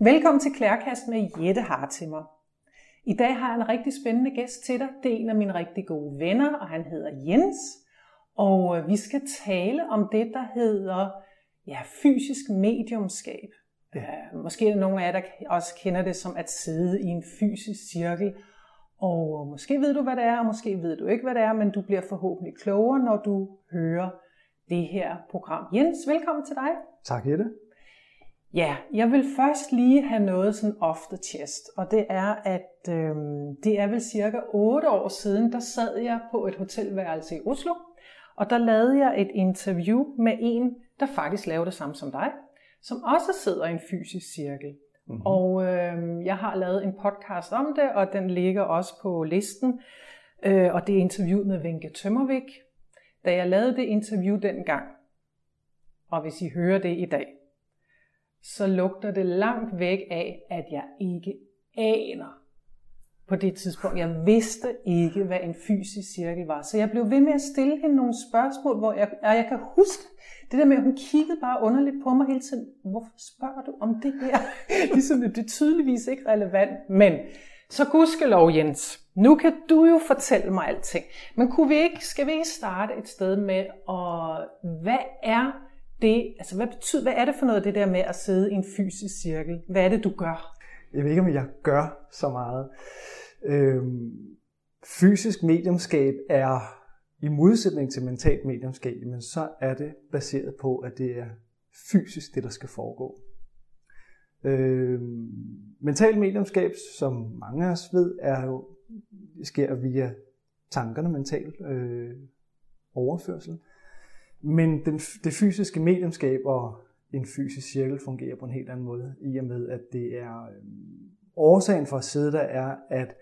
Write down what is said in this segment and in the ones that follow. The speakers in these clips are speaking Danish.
Velkommen til Klærkast med Jette Hartimer. I dag har jeg en rigtig spændende gæst til dig. Det er en af mine rigtig gode venner, og han hedder Jens. Og øh, vi skal tale om det, der hedder ja, fysisk mediumskab. Ja. Måske er der nogle af jer, der også kender det som at sidde i en fysisk cirkel. Og måske ved du, hvad det er, og måske ved du ikke, hvad det er, men du bliver forhåbentlig klogere, når du hører det her program. Jens, velkommen til dig. Tak, Jette. Ja, jeg vil først lige have noget sådan off the chest, og det er, at øh, det er vel cirka 8 år siden, der sad jeg på et hotelværelse i Oslo, og der lavede jeg et interview med en, der faktisk laver det samme som dig, som også sidder i en fysisk cirkel. Mm-hmm. Og øh, jeg har lavet en podcast om det, og den ligger også på listen, øh, og det er interviewet med Venke Tømmervik. Da jeg lavede det interview dengang, og hvis I hører det i dag, så lugter det langt væk af, at jeg ikke aner på det tidspunkt. Jeg vidste ikke, hvad en fysisk cirkel var. Så jeg blev ved med at stille hende nogle spørgsmål, hvor jeg, og jeg kan huske det der med, at hun kiggede bare underligt på mig hele tiden. Hvorfor spørger du om det her? ligesom det er tydeligvis ikke relevant. Men så gudskelov, Jens. Nu kan du jo fortælle mig alting. Men kunne vi ikke, skal vi ikke starte et sted med, og hvad er det, altså hvad betyder, hvad er det for noget, det der med at sidde i en fysisk cirkel? Hvad er det, du gør? Jeg ved ikke, om jeg gør så meget. Øhm, fysisk mediumskab er i modsætning til mentalt mediumskab, men så er det baseret på, at det er fysisk det, der skal foregå. Øhm, mental mediumskab, som mange af os ved, er jo, sker via tankerne, mental øh, overførsel. Men den, det fysiske mediumskab og en fysisk cirkel fungerer på en helt anden måde, i og med at det er øh, årsagen for at sidde der er, at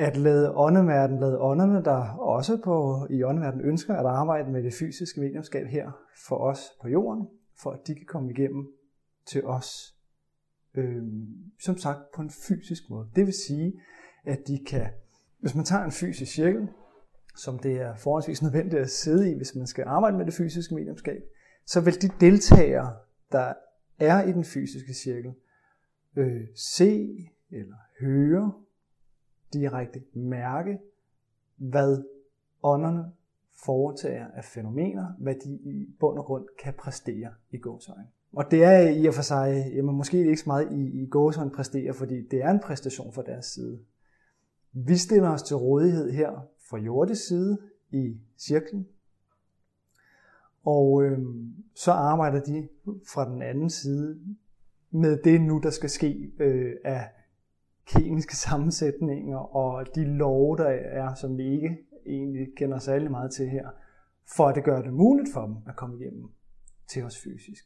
at lade åndeverden, lade ånderne, der også på, i åndeverden ønsker at arbejde med det fysiske mediumskab her for os på jorden, for at de kan komme igennem til os, øh, som sagt på en fysisk måde. Det vil sige, at de kan, hvis man tager en fysisk cirkel, som det er forholdsvis nødvendigt at sidde i, hvis man skal arbejde med det fysiske mediumskab, så vil de deltagere, der er i den fysiske cirkel, øh, se eller høre direkte mærke, hvad ånderne foretager af fænomener, hvad de i bund og grund kan præstere i gåsøjne. Og det er i og for sig, jamen måske ikke så meget i, i gåsøjne præstere, fordi det er en præstation fra deres side. Vi stiller os til rådighed her fra jordisk side i cirklen, og øh, så arbejder de fra den anden side med det nu, der skal ske øh, af kemiske sammensætninger og de love, der er, som vi ikke egentlig kender særlig meget til her, for at det gør det muligt for dem at komme igennem til os fysisk.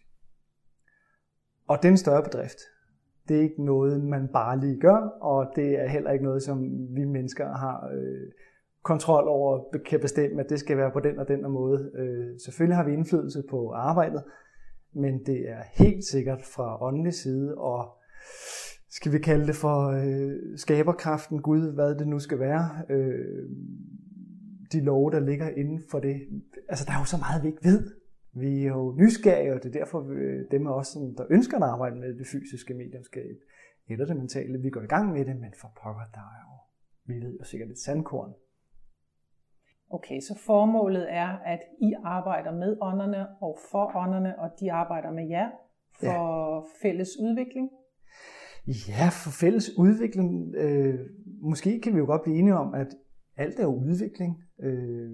Og den større bedrift, det er ikke noget, man bare lige gør, og det er heller ikke noget, som vi mennesker har øh, kontrol over, kan bestemme, at det skal være på den og den og måde. Øh, selvfølgelig har vi indflydelse på arbejdet, men det er helt sikkert fra åndelig side, og skal vi kalde det for øh, skaberkraften, Gud, hvad det nu skal være, øh, de love, der ligger inden for det. Altså, der er jo så meget, vi ikke ved. Vi er jo nysgerrige, og det er derfor øh, dem af os, som der ønsker at arbejde med det fysiske mediumskab, eller det mentale, vi går i gang med det, men for pokker, der er jo, vi ved jo sikkert et sandkorn. Okay, så formålet er, at I arbejder med ånderne og for ånderne, og de arbejder med jer for ja. fælles udvikling? Ja, for fælles udvikling. Øh, måske kan vi jo godt blive enige om, at alt er udvikling. Øh,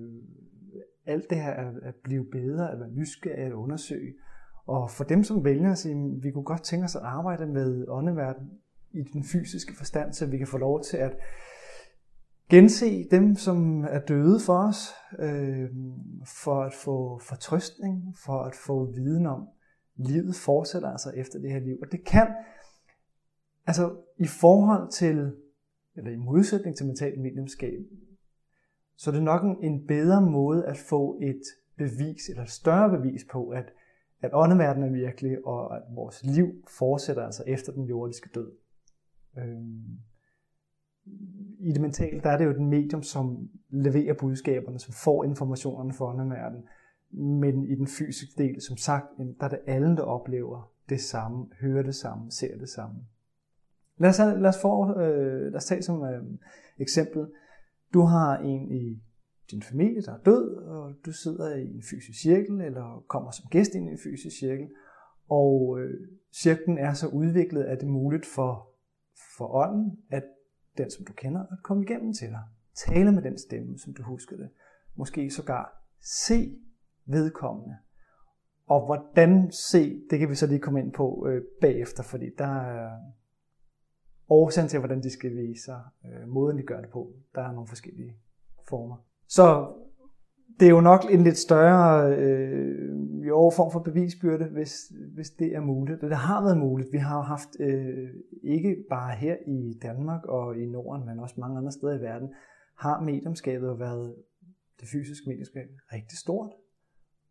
alt det her er at blive bedre, at være nysgerrig, at undersøge. Og for dem, som vælger at sige, vi kunne godt tænke os at arbejde med åndeverden i den fysiske forstand, så vi kan få lov til at gense dem, som er døde for os, øh, for at få fortrøstning, for at få viden om, livet fortsætter altså efter det her liv. Og det kan Altså i forhold til, eller i modsætning til mentalt medlemskab, så er det nok en, en bedre måde at få et bevis, eller et større bevis på, at, at åndeverdenen er virkelig, og at vores liv fortsætter altså efter den jordiske død. Øh, i det mentale, der er det jo den medium, som leverer budskaberne, som får informationerne for åndeverdenen. men i den fysiske del, som sagt, der er det alle, der oplever det samme, hører det samme, ser det samme. Lad os, lad os, få, øh, lad os tage som øh, eksempel, du har en i din familie, der er død, og du sidder i en fysisk cirkel, eller kommer som gæst ind i en fysisk cirkel, og øh, cirklen er så udviklet, at det er muligt for, for ånden, at den, som du kender, at komme igennem til dig. Tale med den stemme, som du husker det. Måske sågar se vedkommende. Og hvordan se, det kan vi så lige komme ind på øh, bagefter, fordi der er årsagen til, hvordan de skal vise sig, øh, måden de gør det på. Der er nogle forskellige former. Så det er jo nok en lidt større øh, jo, form for bevisbyrde, hvis, hvis det er muligt. Det har været muligt. Vi har jo haft, øh, ikke bare her i Danmark og i Norden, men også mange andre steder i verden, har mediumskabet været, det fysiske medieskab rigtig stort.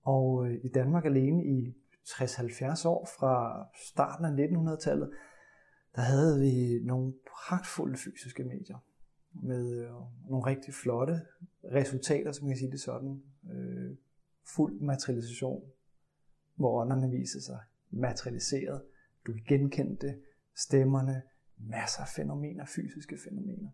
Og øh, i Danmark alene i 60-70 år fra starten af 1900-tallet, der havde vi nogle pragtfulde fysiske medier med øh, nogle rigtig flotte resultater, som man kan sige det sådan. Øh, fuld materialisation, hvor ånderne viser sig materialiseret. Du kan genkende det, stemmerne, masser af fænomener, fysiske fænomener.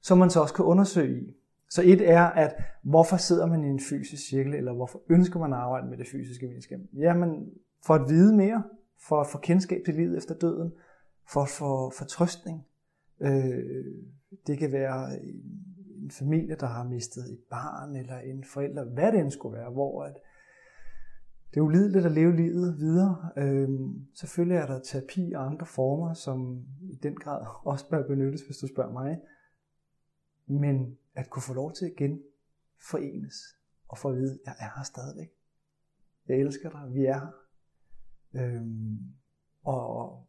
Som man så også kan undersøge i. Så et er, at hvorfor sidder man i en fysisk cirkel, eller hvorfor ønsker man at arbejde med det fysiske videnskab? Jamen, for at vide mere, for at få kendskab til livet efter døden, for at få fortrøstning. Øh, det kan være en familie, der har mistet et barn, eller en forælder, hvad det end skulle være, hvor at det er ulideligt at leve livet videre. Øhm, selvfølgelig er der terapi og andre former, som i den grad også bør benyttes, hvis du spørger mig. Men at kunne få lov til igen forenes og få at vide, at jeg er her stadigvæk. Jeg elsker dig, vi er her. Øhm, og,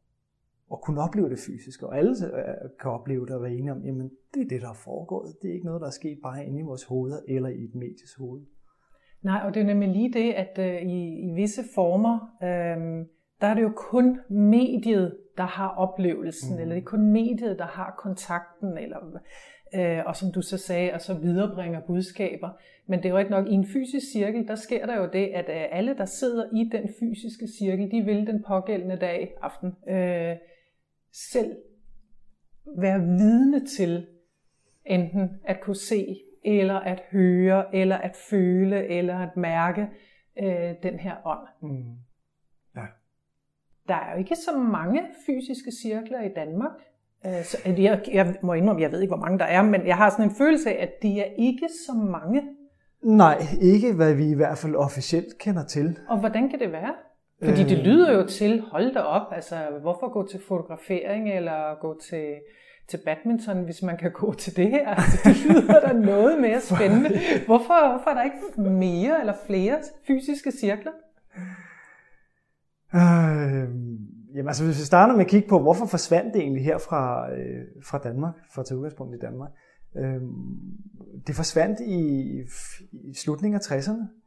og kunne opleve det fysiske, og alle øh, kan opleve det og være enige om, jamen det er det, der er foregået. Det er ikke noget, der er sket bare inde i vores hoveder eller i et medies hoved. Nej, og det er nemlig lige det, at øh, i, i visse former, øh, der er det jo kun mediet, der har oplevelsen, mm. eller det er kun mediet, der har kontakten, eller, øh, og som du så sagde, og så viderebringer budskaber. Men det er jo ikke nok, i en fysisk cirkel, der sker der jo det, at øh, alle, der sidder i den fysiske cirkel, de vil den pågældende dag, aften, øh, selv være vidne til enten at kunne se, eller at høre, eller at føle, eller at mærke øh, den her ånd. Mm. Ja. Der er jo ikke så mange fysiske cirkler i Danmark. Øh, så jeg, jeg må indrømme, jeg ved ikke, hvor mange der er, men jeg har sådan en følelse af, at de er ikke så mange. Nej, ikke hvad vi i hvert fald officielt kender til. Og hvordan kan det være? Fordi det øh. lyder jo til, hold da op, altså hvorfor gå til fotografering eller gå til, til badminton, hvis man kan gå til det her? Altså, det lyder da noget mere spændende. Hvorfor, hvorfor er der ikke mere eller flere fysiske cirkler? Øh, jamen altså hvis vi starter med at kigge på, hvorfor forsvandt det egentlig her fra, øh, fra Danmark, at tage udgangspunkt i Danmark. Øh, det forsvandt i, i slutningen af 60'erne.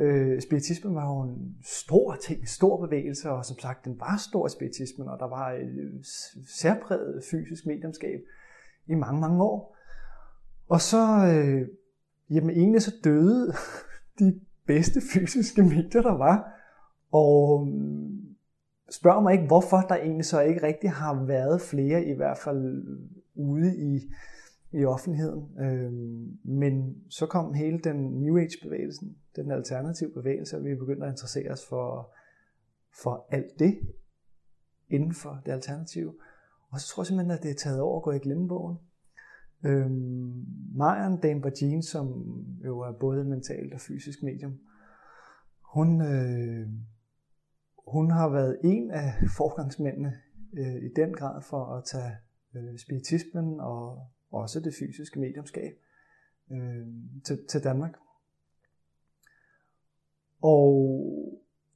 Øh, spiritismen var jo en stor ting, stor bevægelse, og som sagt, den var stor spiritismen, og der var et øh, særpræget fysisk mediumskab i mange, mange år. Og så, øh, jamen egentlig så døde de bedste fysiske medier, der var. Og spørger spørg mig ikke, hvorfor der egentlig så ikke rigtig har været flere, i hvert fald øh, ude i, i offentligheden. Øh, men så kom hele den New Age-bevægelsen, den alternative bevægelse, og vi begyndte at interessere os for, for alt det inden for det alternative. Og så tror jeg simpelthen, at det er taget over og gået i glemmebogen. Øhm, Marian Dame som jo er både mentalt og fysisk medium, hun, øh, hun har været en af forgangsmændene øh, i den grad for at tage øh, spiritismen og også det fysiske mediumskab øh, til, til Danmark. Og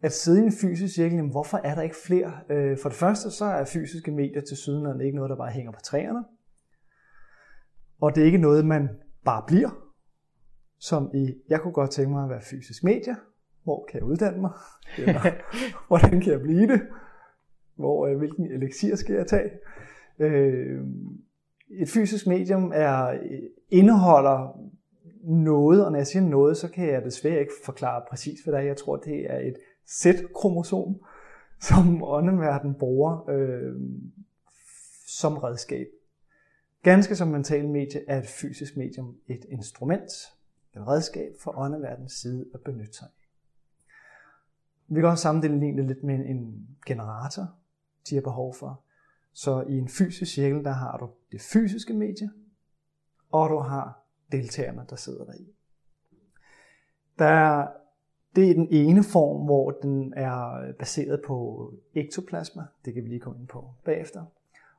at sidde i en fysisk cirkel, jamen hvorfor er der ikke flere? Øh, for det første, så er fysiske medier til syden ikke noget, der bare hænger på træerne. Og det er ikke noget, man bare bliver. Som i, jeg kunne godt tænke mig at være fysisk medier. Hvor kan jeg uddanne mig? Eller, hvordan kan jeg blive det? Hvor, øh, hvilken elixir skal jeg tage? Øh, et fysisk medium er, øh, indeholder noget, og når jeg siger noget, så kan jeg desværre ikke forklare præcis, hvad det er. Jeg tror, det er et Z-kromosom, som åndeverden bruger øh, som redskab. Ganske som mental medie er et fysisk medium et instrument, et redskab for åndeverdens side at benytte sig af. Vi kan også sammenligne det lidt med en generator, de har behov for. Så i en fysisk cirkel, der har du det fysiske medie, og du har deltagerne, der sidder der i. Der er, det er den ene form, hvor den er baseret på ektoplasma. Det kan vi lige komme ind på bagefter.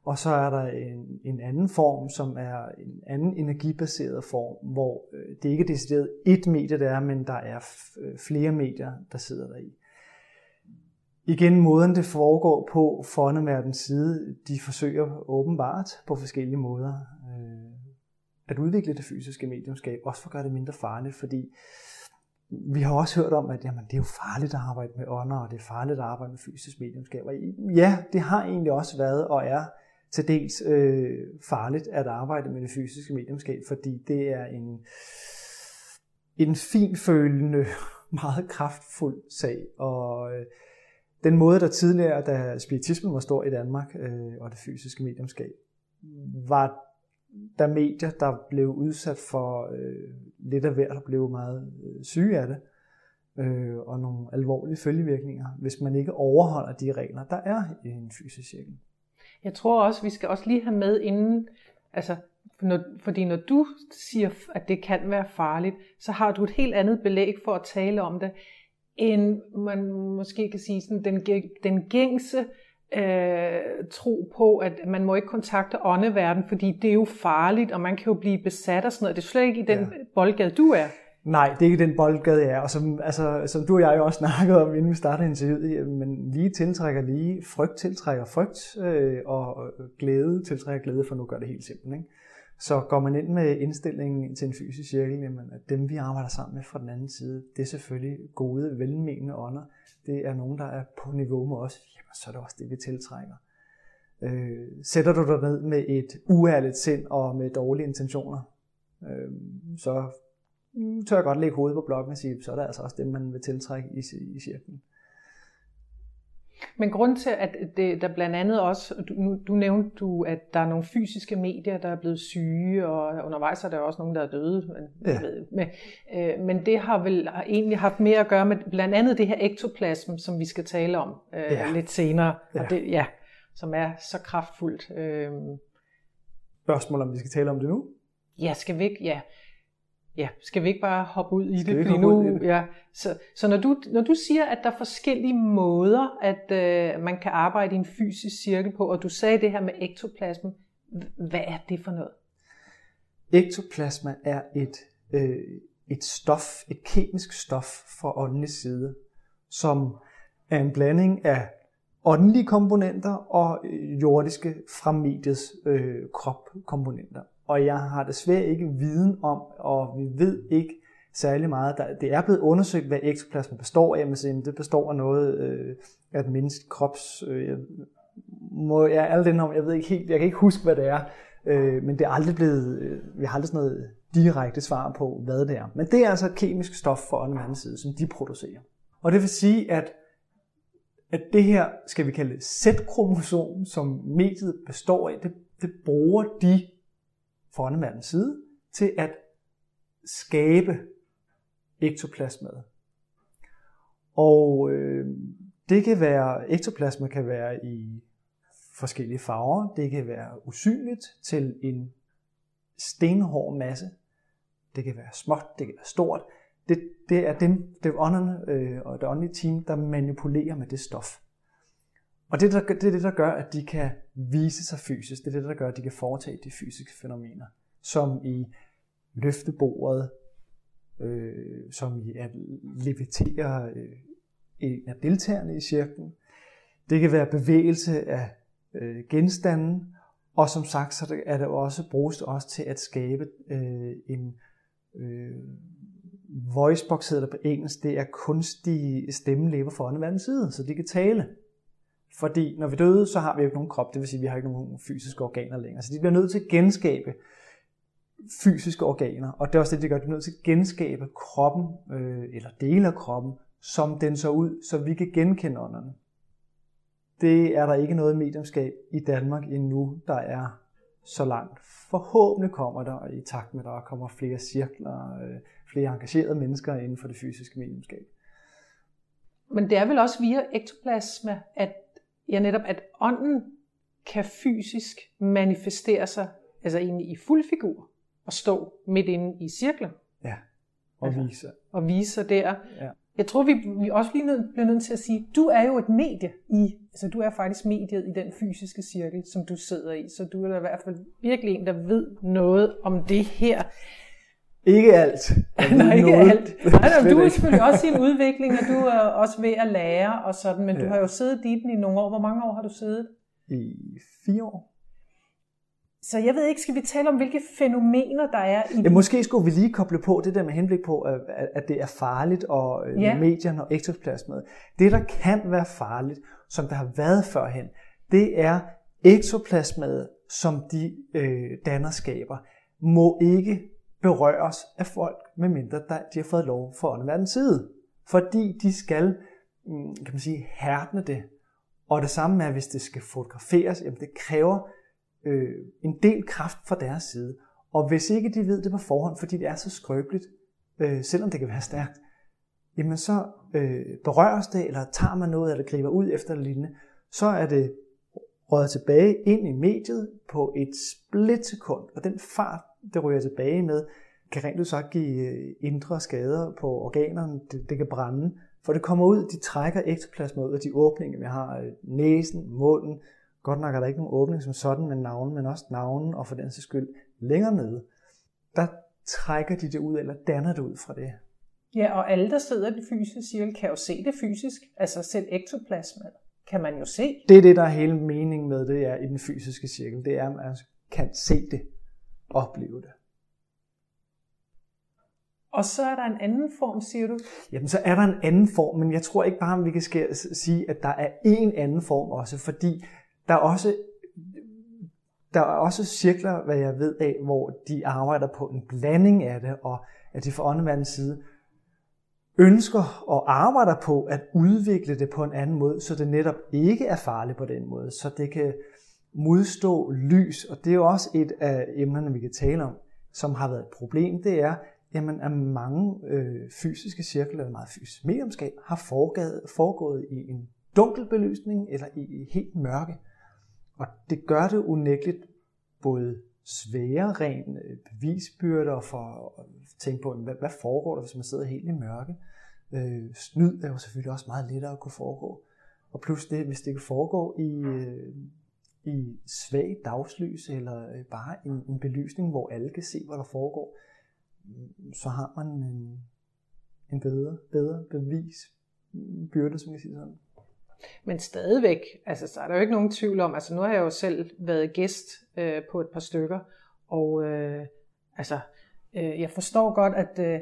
Og så er der en, en anden form, som er en anden energibaseret form, hvor øh, det ikke er decideret et medie, der er, men der er øh, flere medier, der sidder der i. Igen, måden det foregår på fondeverdens side, de forsøger åbenbart på forskellige måder øh, at udvikle det fysiske mediumskab, også for at gøre det mindre farligt, fordi vi har også hørt om, at jamen, det er jo farligt at arbejde med ånder, og det er farligt at arbejde med fysisk mediumskab. Og ja, det har egentlig også været og er til dels øh, farligt at arbejde med det fysiske mediumskab, fordi det er en, en finfølende, meget kraftfuld sag. Og øh, den måde, der tidligere, da spiritismen var stor i Danmark, øh, og det fysiske mediumskab, var der medier, der blev udsat for øh, lidt af hver, der blev meget øh, syge af det, øh, og nogle alvorlige følgevirkninger, hvis man ikke overholder de regler, der er i en fysisk cirkel. Jeg tror også, vi skal også lige have med inden, altså, når, fordi når du siger, at det kan være farligt, så har du et helt andet belæg for at tale om det, end man måske kan sige sådan, den, den gængse øh, tro på, at man må ikke kontakte åndeverden, fordi det er jo farligt, og man kan jo blive besat og sådan noget. Det er slet ikke i den ja. boldgade, du er. Nej, det er ikke den boldgade, jeg er. Og som, altså, som du og jeg jo også snakkede om, inden vi startede interviewet, men lige tiltrækker lige, frygt tiltrækker frygt, øh, og glæde tiltrækker glæde, for nu gør det helt simpelt. Ikke? Så går man ind med indstillingen til en fysisk cirkel, jamen, at dem vi arbejder sammen med fra den anden side, det er selvfølgelig gode, velmenende ånder. Det er nogen, der er på niveau med os. Jamen, så er det også det, vi tiltrækker. Øh, sætter du dig ned med et uærligt sind og med dårlige intentioner, øh, så mm, tør jeg godt lægge hovedet på blokken og sige, så er det altså også det, man vil tiltrække i, i cirklen. Men grund til, at det, der blandt andet også, du, du nævnte du, at der er nogle fysiske medier, der er blevet syge, og undervejs er der også nogen, der er døde. Men, ja. ved, men, øh, men det har vel har egentlig haft mere at gøre med blandt andet det her ektoplasm, som vi skal tale om øh, ja. lidt senere, ja. Og det, ja, som er så kraftfuldt. Øh. Spørgsmål om vi skal tale om det nu? Ja, skal vi ikke? Ja. Ja, skal vi ikke bare hoppe ud i skal det? Fordi nu? Ja, så, så når, du, når du siger, at der er forskellige måder, at øh, man kan arbejde i en fysisk cirkel på, og du sagde det her med ektoplasma, hvad er det for noget? Ektoplasma er et, øh, et stof, et kemisk stof fra åndelig side, som er en blanding af åndelige komponenter og jordiske fra mediets øh, kropkomponenter og jeg har desværre ikke viden om, og vi ved ikke særlig meget. Der, det er blevet undersøgt, hvad ektoplasma består af, men det består af noget øh, af mindst menneske krops... Øh, må jeg alle den om, jeg ved ikke helt, jeg kan ikke huske, hvad det er, øh, men det er aldrig blevet, øh, vi har aldrig sådan noget direkte svar på, hvad det er. Men det er altså et kemisk stof fra den anden side, som de producerer. Og det vil sige, at at det her, skal vi kalde Z-kromosom, som mediet består af, det, det bruger de fra side til at skabe ektoplasmaet. Og øh, det kan være, ektoplasma kan være i forskellige farver. Det kan være usynligt til en stenhård masse. Det kan være småt, det kan være stort. Det, det er dem, det er ånderne øh, og det åndelige team, der manipulerer med det stof. Og det, der, det er det, der gør, at de kan vise sig fysisk. Det er det, der gør, at de kan foretage de fysiske fænomener. Som i løftebordet, øh, som i at levitere øh, en af deltagerne i cirklen. Det kan være bevægelse af øh, genstanden, og som sagt, så er det også bruges også til at skabe øh, en øh, voicebox hedder det på engelsk, det er kunstige stemmelæber for anden side, så de kan tale. Fordi når vi døde, så har vi jo ikke nogen krop, det vil sige, at vi har ikke nogen fysiske organer længere. Så de bliver nødt til at genskabe fysiske organer, og det er også det, det gør, det er nødt til at genskabe kroppen, øh, eller dele af kroppen, som den så ud, så vi kan genkende ånderne. Det er der ikke noget mediumskab i Danmark endnu, der er så langt. Forhåbentlig kommer der, i takt med, at der kommer flere cirkler, øh, flere engagerede mennesker inden for det fysiske mediumskab. Men det er vel også via ektoplasma, at ja, netop at ånden kan fysisk manifestere sig, altså egentlig i fuld figur, og stå midt inde i cirklen. Ja, og altså, vise. Og vise sig der. Ja. Jeg tror, vi, vi også bliver nødt, bliver nødt til at sige, du er jo et medie i, altså du er faktisk mediet i den fysiske cirkel, som du sidder i, så du er i hvert fald virkelig en, der ved noget om det her. Ikke alt. nej, ikke noget. alt. Nej, nej, du er selvfølgelig også i en udvikling, og du er også ved at lære og sådan, men ja. du har jo siddet i den i nogle år. Hvor mange år har du siddet? I fire år. Så jeg ved ikke, skal vi tale om, hvilke fænomener der er i ja, Måske skulle vi lige koble på det der med henblik på, at det er farligt, og øh, ja. medierne og ektoplasmet. Det, der kan være farligt, som der har været førhen, det er ektoplasmet, som de øh, danner skaber, må ikke berøres af folk, medmindre de har fået lov for åndeverdens side. Fordi de skal, mm, kan man sige, hærdne det. Og det samme er, hvis det skal fotograferes, jamen det kræver øh, en del kraft fra deres side. Og hvis ikke de ved det på forhånd, fordi det er så skrøbeligt, øh, selvom det kan være stærkt, jamen så øh, berøres det, eller tager man noget, eller griber ud efter det lignende, så er det røget tilbage ind i mediet på et splitsekund, og den fart, det ryger tilbage med, kan rent sagt give øh, indre skader på organerne, det, det kan brænde, for det kommer ud, de trækker ektoplasma ud af de åbninger, vi har, øh, næsen, munden, Godt nok er der ikke nogen åbning som sådan med navnen, men også navnen, og for den sags skyld længere nede, der trækker de det ud, eller danner det ud fra det. Ja, og alle, der sidder i det fysiske cirkel, kan jo se det fysisk. Altså selv ektoplasma kan man jo se. Det er det, der er hele meningen med det er i den fysiske cirkel. Det er, at man kan se det, opleve det. Og så er der en anden form, siger du? Jamen, så er der en anden form, men jeg tror ikke bare, at vi kan sige, at der er en anden form også, fordi der er også der er også cirkler, hvad jeg ved af, hvor de arbejder på en blanding af det, og at de fra åndeverdens side ønsker og arbejder på at udvikle det på en anden måde, så det netop ikke er farligt på den måde, så det kan modstå lys. Og det er jo også et af emnerne, vi kan tale om, som har været et problem. Det er, jamen, at mange øh, fysiske cirkler, eller meget fysisk mediumskab, har foregået, foregået i en dunkel belysning eller i helt mørke. Og det gør det unægteligt både svære ren øh, bevisbyrder for at tænke på, hvad, hvad foregår der, hvis man sidder helt i mørke. Øh, snyd er jo selvfølgelig også meget lettere at kunne foregå. Og plus det, hvis det kan foregå i, øh, i svag dagslys, eller øh, bare en, en belysning, hvor alle kan se, hvad der foregår, mm, så har man en, en bedre, bedre bevis mm, byrde, som jeg siger sådan. Men stadigvæk, altså, så er der jo ikke nogen tvivl om, altså nu har jeg jo selv været gæst øh, på et par stykker, og øh, altså, øh, jeg forstår godt, at, øh,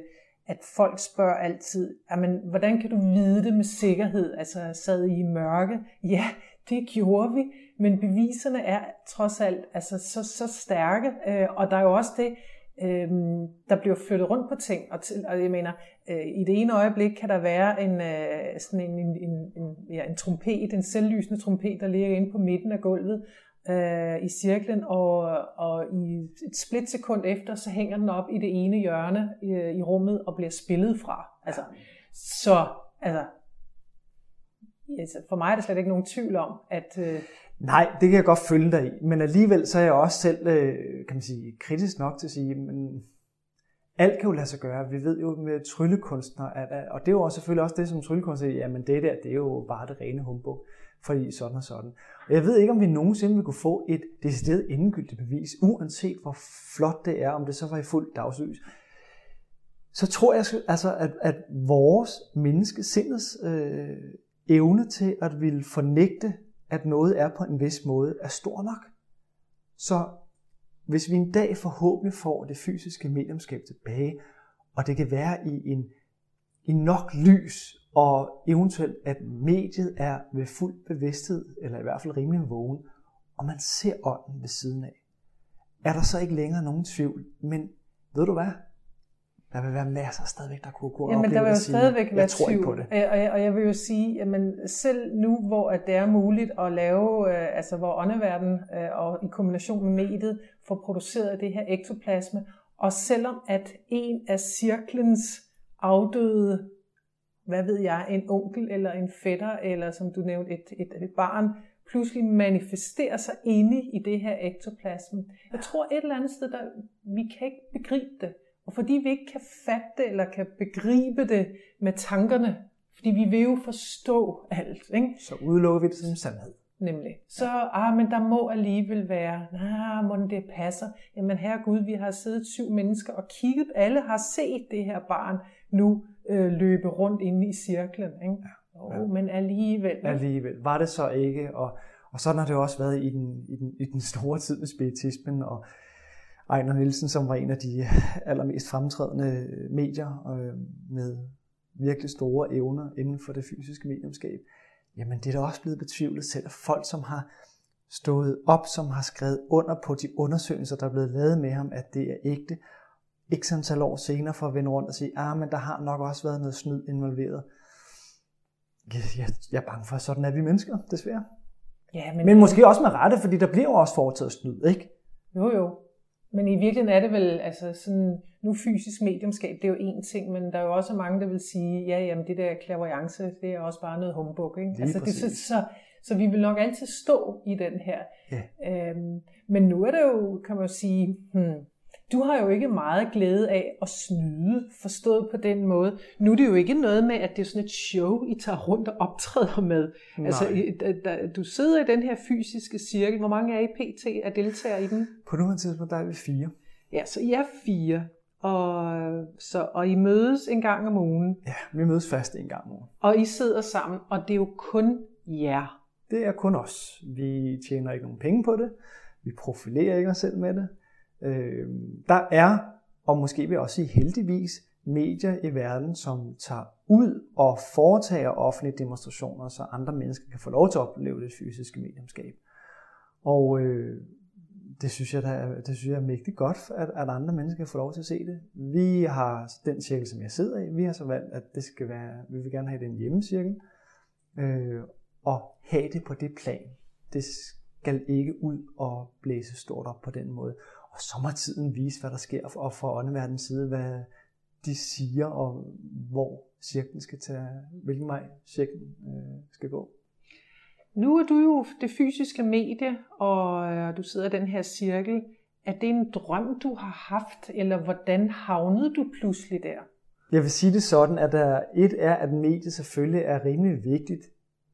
at folk spørger altid, men hvordan kan du vide det med sikkerhed? Altså, sad I i mørke? Ja, det gjorde vi, men beviserne er trods alt altså, så, så stærke, øh, og der er jo også det, Øhm, der bliver flyttet rundt på ting, og, til, og jeg mener, øh, i det ene øjeblik kan der være en, øh, sådan en, en, en, en, ja, en trompet, en selvlysende trompet, der ligger inde på midten af gulvet øh, i cirklen, og, og i et splitsekund efter, så hænger den op i det ene hjørne øh, i rummet og bliver spillet fra. Altså, så altså, altså, for mig er der slet ikke nogen tvivl om, at øh, Nej, det kan jeg godt følge dig i, men alligevel så er jeg også selv, øh, kan man sige, kritisk nok til at sige, men alt kan jo lade sig gøre. Vi ved jo med tryllekunstner, at, og det er jo også selvfølgelig også det, som tryllekunstner siger, jamen det der, det er jo bare det rene humbug, fordi sådan og sådan. Og jeg ved ikke, om vi nogensinde vil kunne få et decideret endegyldigt bevis, uanset hvor flot det er, om det så var i fuld dagslys. Så tror jeg altså, at, at vores menneskesindets øh, evne til at ville fornægte at noget er på en vis måde, er stor nok. Så hvis vi en dag forhåbentlig får det fysiske mediumskab tilbage, og det kan være i en i nok lys, og eventuelt at mediet er ved fuld bevidsthed, eller i hvert fald rimelig vågen, og man ser ånden ved siden af. er der så ikke længere nogen tvivl. Men ved du hvad? Der vil være masser stadigvæk, der kunne gå Jamen, der vil jo stadigvæk sige, være jeg tror tvivl. ikke på det. Og jeg, og jeg vil jo sige, at selv nu, hvor at det er muligt at lave, øh, altså hvor åndeverden øh, og i kombination med mediet får produceret det her ektoplasme, og selvom at en af cirklens afdøde, hvad ved jeg, en onkel eller en fætter, eller som du nævnte, et, et, et barn, pludselig manifesterer sig inde i det her ektoplasme. Jeg tror et eller andet sted, der vi kan ikke begribe det. Og fordi vi ikke kan fatte det, eller kan begribe det med tankerne, fordi vi vil jo forstå alt, ikke? Så udelukker vi det som sandhed. Nemlig. Så, ah, men der må alligevel være, ah, må det passer. Jamen herre Gud, vi har siddet syv mennesker og kigget, alle har set det her barn nu øh, løbe rundt inde i cirklen. Ikke? Ja. Oh, ja. Men alligevel. Alligevel. Var det så ikke? Og, og sådan har det også været i den, i den, i den store tid med spiritismen, og Ejner Nielsen, som var en af de allermest fremtrædende medier øh, med virkelig store evner inden for det fysiske mediumskab, jamen det er da også blevet betvivlet selv af folk, som har stået op, som har skrevet under på de undersøgelser, der er blevet lavet med ham, at det er ægte. Ikke sådan tal år senere for at vende rundt og sige, ah, men der har nok også været noget snyd involveret. Jeg, jeg, jeg er bange for, at sådan er vi mennesker, desværre. Ja, men, men måske også med rette, fordi der bliver jo også foretaget snyd, ikke? Jo, jo. Men i virkeligheden er det vel, altså sådan, nu fysisk mediumskab, det er jo én ting, men der er jo også mange, der vil sige, ja, jamen det der clairvoyance, det er også bare noget humbug, ikke? Lige altså, det, så, så, så vi vil nok altid stå i den her. Ja. Øhm, men nu er det jo, kan man jo sige, hmm, du har jo ikke meget glæde af at snyde, forstået på den måde. Nu er det jo ikke noget med, at det er sådan et show, I tager rundt og optræder med. Nej. Altså, du sidder i den her fysiske cirkel. Hvor mange er I pt. af deltagere i den? På nuværende tidspunkt, der er vi fire. Ja, så I er fire, og, så, og I mødes en gang om ugen, Ja, vi mødes fast en gang om ugen. og I sidder sammen, og det er jo kun jer. Det er kun os. Vi tjener ikke nogen penge på det. Vi profilerer ikke os selv med det. Øh, der er, og måske vil jeg også sige heldigvis, medier i verden, som tager ud og foretager offentlige demonstrationer, så andre mennesker kan få lov til at opleve det fysiske mediumskab. Og øh, det synes jeg, der er, det synes jeg er mægtigt godt, at, at andre mennesker kan få lov til at se det. Vi har den cirkel, som jeg sidder i, vi har så valgt, at det skal være, vi vil gerne have den hjemmecirkel, øh, og have det på det plan. Det skal ikke ud og blæse stort op på den måde. Og så må tiden vise, hvad der sker, og fra åndeverdens side, hvad de siger, og hvor cirklen skal tage, hvilken vej cirklen øh, skal gå. Nu er du jo det fysiske medie, og øh, du sidder i den her cirkel. Er det en drøm, du har haft, eller hvordan havnede du pludselig der? Jeg vil sige det sådan, at der et er, at mediet selvfølgelig er rimelig vigtigt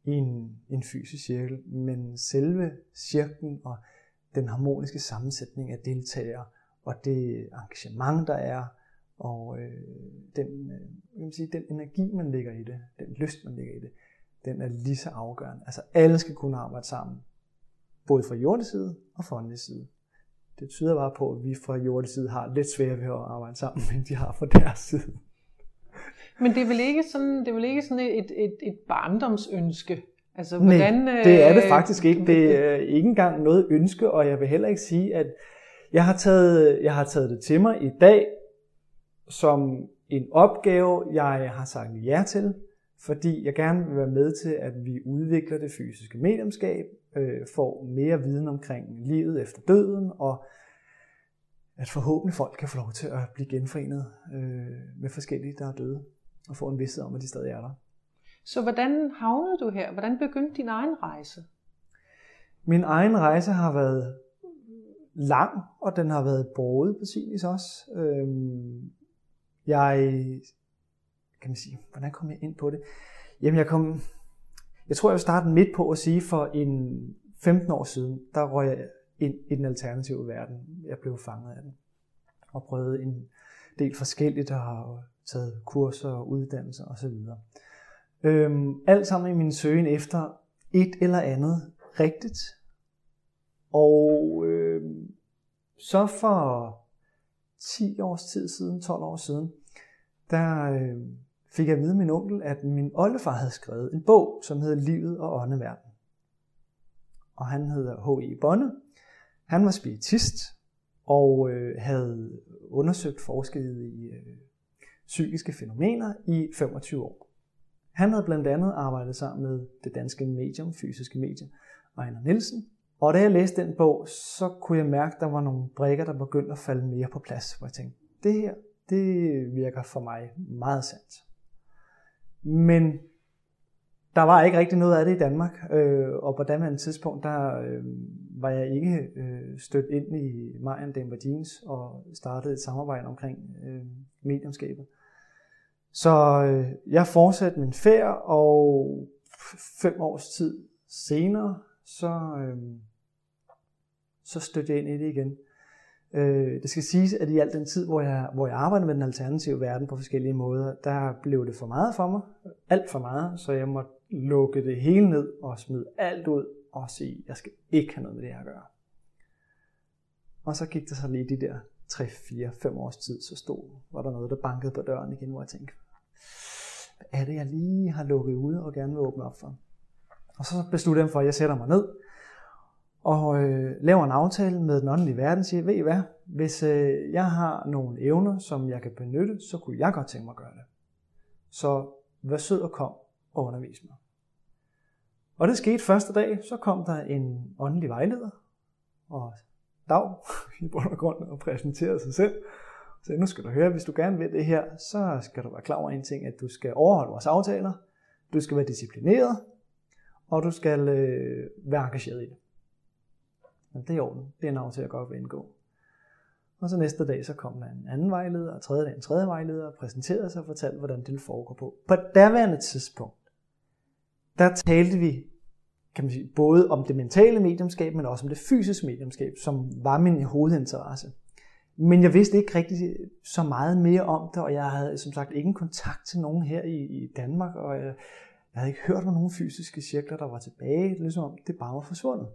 i en, en fysisk cirkel, men selve cirklen og den harmoniske sammensætning af deltagere, og det engagement, der er, og øh, den, øh, jeg vil sige, den energi, man lægger i det, den lyst, man lægger i det, den er lige så afgørende. Altså alle skal kunne arbejde sammen, både fra jordens side og fra åndens side. Det tyder bare på, at vi fra jordens side har lidt svært ved at arbejde sammen, end de har fra deres side. Men det er vel ikke sådan, det er vel ikke sådan et, et, et barndomsønske? Altså, Nej, hvordan, det er det øh, faktisk ikke. Det er ikke engang noget ønske, og jeg vil heller ikke sige, at jeg har taget, jeg har taget det til mig i dag som en opgave, jeg har sagt ja til, fordi jeg gerne vil være med til, at vi udvikler det fysiske mediumskab, øh, får mere viden omkring livet efter døden, og at forhåbentlig folk kan få lov til at blive genforenet øh, med forskellige, der er døde, og få en vidsthed om, at de stadig er der. Så hvordan havnede du her? Hvordan begyndte din egen rejse? Min egen rejse har været lang, og den har været broet på sin vis også. Øhm, jeg, kan man sige, hvordan kom jeg ind på det? Jamen jeg kom, jeg tror jeg vil starte midt på at sige, for en 15 år siden, der røg jeg ind i den alternative verden. Jeg blev fanget af den, og prøvede en del forskelligt, og har taget kurser og uddannelser osv. Øhm, alt sammen i min søgen efter et eller andet rigtigt. Og øh, så for 10 års tid siden, 12 år siden, der øh, fik jeg at vide af min onkel, at min oldefar havde skrevet en bog, som hedder Livet og åndeverden. Og han hedder H.E. Bonne. Han var spiritist, og øh, havde undersøgt forsket i øh, psykiske fænomener i 25 år. Han havde blandt andet arbejdet sammen med det danske medium, fysiske medium, Ejner Nielsen. Og da jeg læste den bog, så kunne jeg mærke, at der var nogle brikker, der begyndte at falde mere på plads. Hvor jeg tænkte, det her, det virker for mig meget sandt. Men der var ikke rigtig noget af det i Danmark, øh, og på daværende tidspunkt, der øh, var jeg ikke øh, stødt ind i Marian Denver Jeans og startede et samarbejde omkring øh, mediumskabet. Så øh, jeg fortsatte min færd, og fem års tid senere, så, øh, så stødte jeg ind i det igen. Øh, det skal siges, at i al den tid, hvor jeg, hvor jeg arbejdede med den alternative verden på forskellige måder, der blev det for meget for mig. Alt for meget, så jeg måtte lukke det hele ned og smide alt ud og sige, jeg skal ikke have noget med det her at gøre. Og så gik det så lige de der 3, 4, 5 års tid, så stod, var der noget, der bankede på døren igen, hvor jeg tænkte, hvad er det, jeg lige har lukket ud og gerne vil åbne op for? Og så besluttede jeg for, at jeg sætter mig ned og øh, laver en aftale med den åndelige verden, siger, ved I hvad, hvis øh, jeg har nogle evner, som jeg kan benytte, så kunne jeg godt tænke mig at gøre det. Så vær sød og kom og undervis mig. Og det skete første dag, så kom der en åndelig vejleder, og dag i bund og grund og præsenterede sig selv. Så nu skal du høre, hvis du gerne vil det her, så skal du være klar over en ting, at du skal overholde vores aftaler, du skal være disciplineret, og du skal øh, være engageret i det. Men det er orden. Det er en aftale, jeg godt vil indgå. Og så næste dag, så kom der en anden vejleder, og tredje dag en tredje vejleder, og præsenterede sig og fortalte, hvordan det foregår på. på. På daværende tidspunkt, der talte vi kan man sige, både om det mentale mediumskab, men også om det fysiske mediumskab, som var min hovedinteresse. Men jeg vidste ikke rigtig så meget mere om det, og jeg havde som sagt ingen kontakt til nogen her i, i Danmark, og jeg, jeg havde ikke hørt om nogen fysiske cirkler, der var tilbage, ligesom om det bare var forsvundet.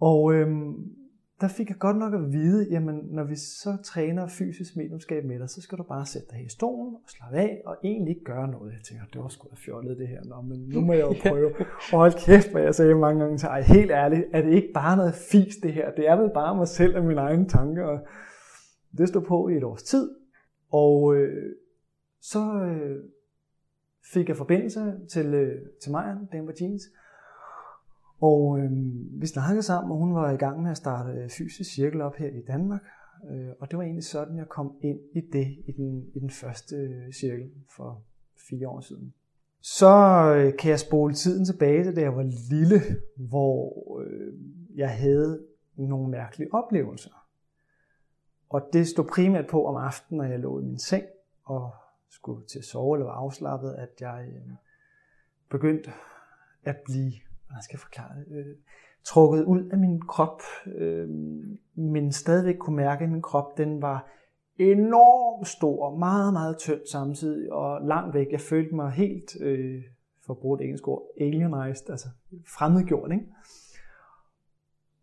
Og øhm, der fik jeg godt nok at vide, jamen når vi så træner fysisk mediumskab med dig, så skal du bare sætte dig i stolen og slappe af og egentlig ikke gøre noget. Jeg tænker, det var sgu da fjollet det her, Nå, men nu må jeg jo prøve. og hold kæft, hvad jeg sagde mange gange til, ej, helt ærligt, er det ikke bare noget fis det her? Det er vel bare mig selv og mine egne tanker. Og det stod på i et års tid, og øh, så øh, fik jeg forbindelse til, øh, til Maja, Denver Jeans, og øh, vi snakkede sammen, og hun var i gang med at starte øh, fysisk cirkel op her i Danmark. Øh, og det var egentlig sådan, jeg kom ind i det i den, i den første øh, cirkel for fire år siden. Så øh, kan jeg spole tiden tilbage til da jeg var lille, hvor øh, jeg havde nogle mærkelige oplevelser. Og det stod primært på om aftenen, når jeg lå i min seng og skulle til at sove eller var afslappet, at jeg øh, begyndte at blive hvordan skal jeg forklare det, øh, trukket ud af min krop, øh, men stadigvæk kunne mærke, at min krop den var enormt stor, meget, meget tynd samtidig, og langt væk. Jeg følte mig helt, øh, for at bruge et engelsk ord, alienized, altså fremmedgjort. Ikke?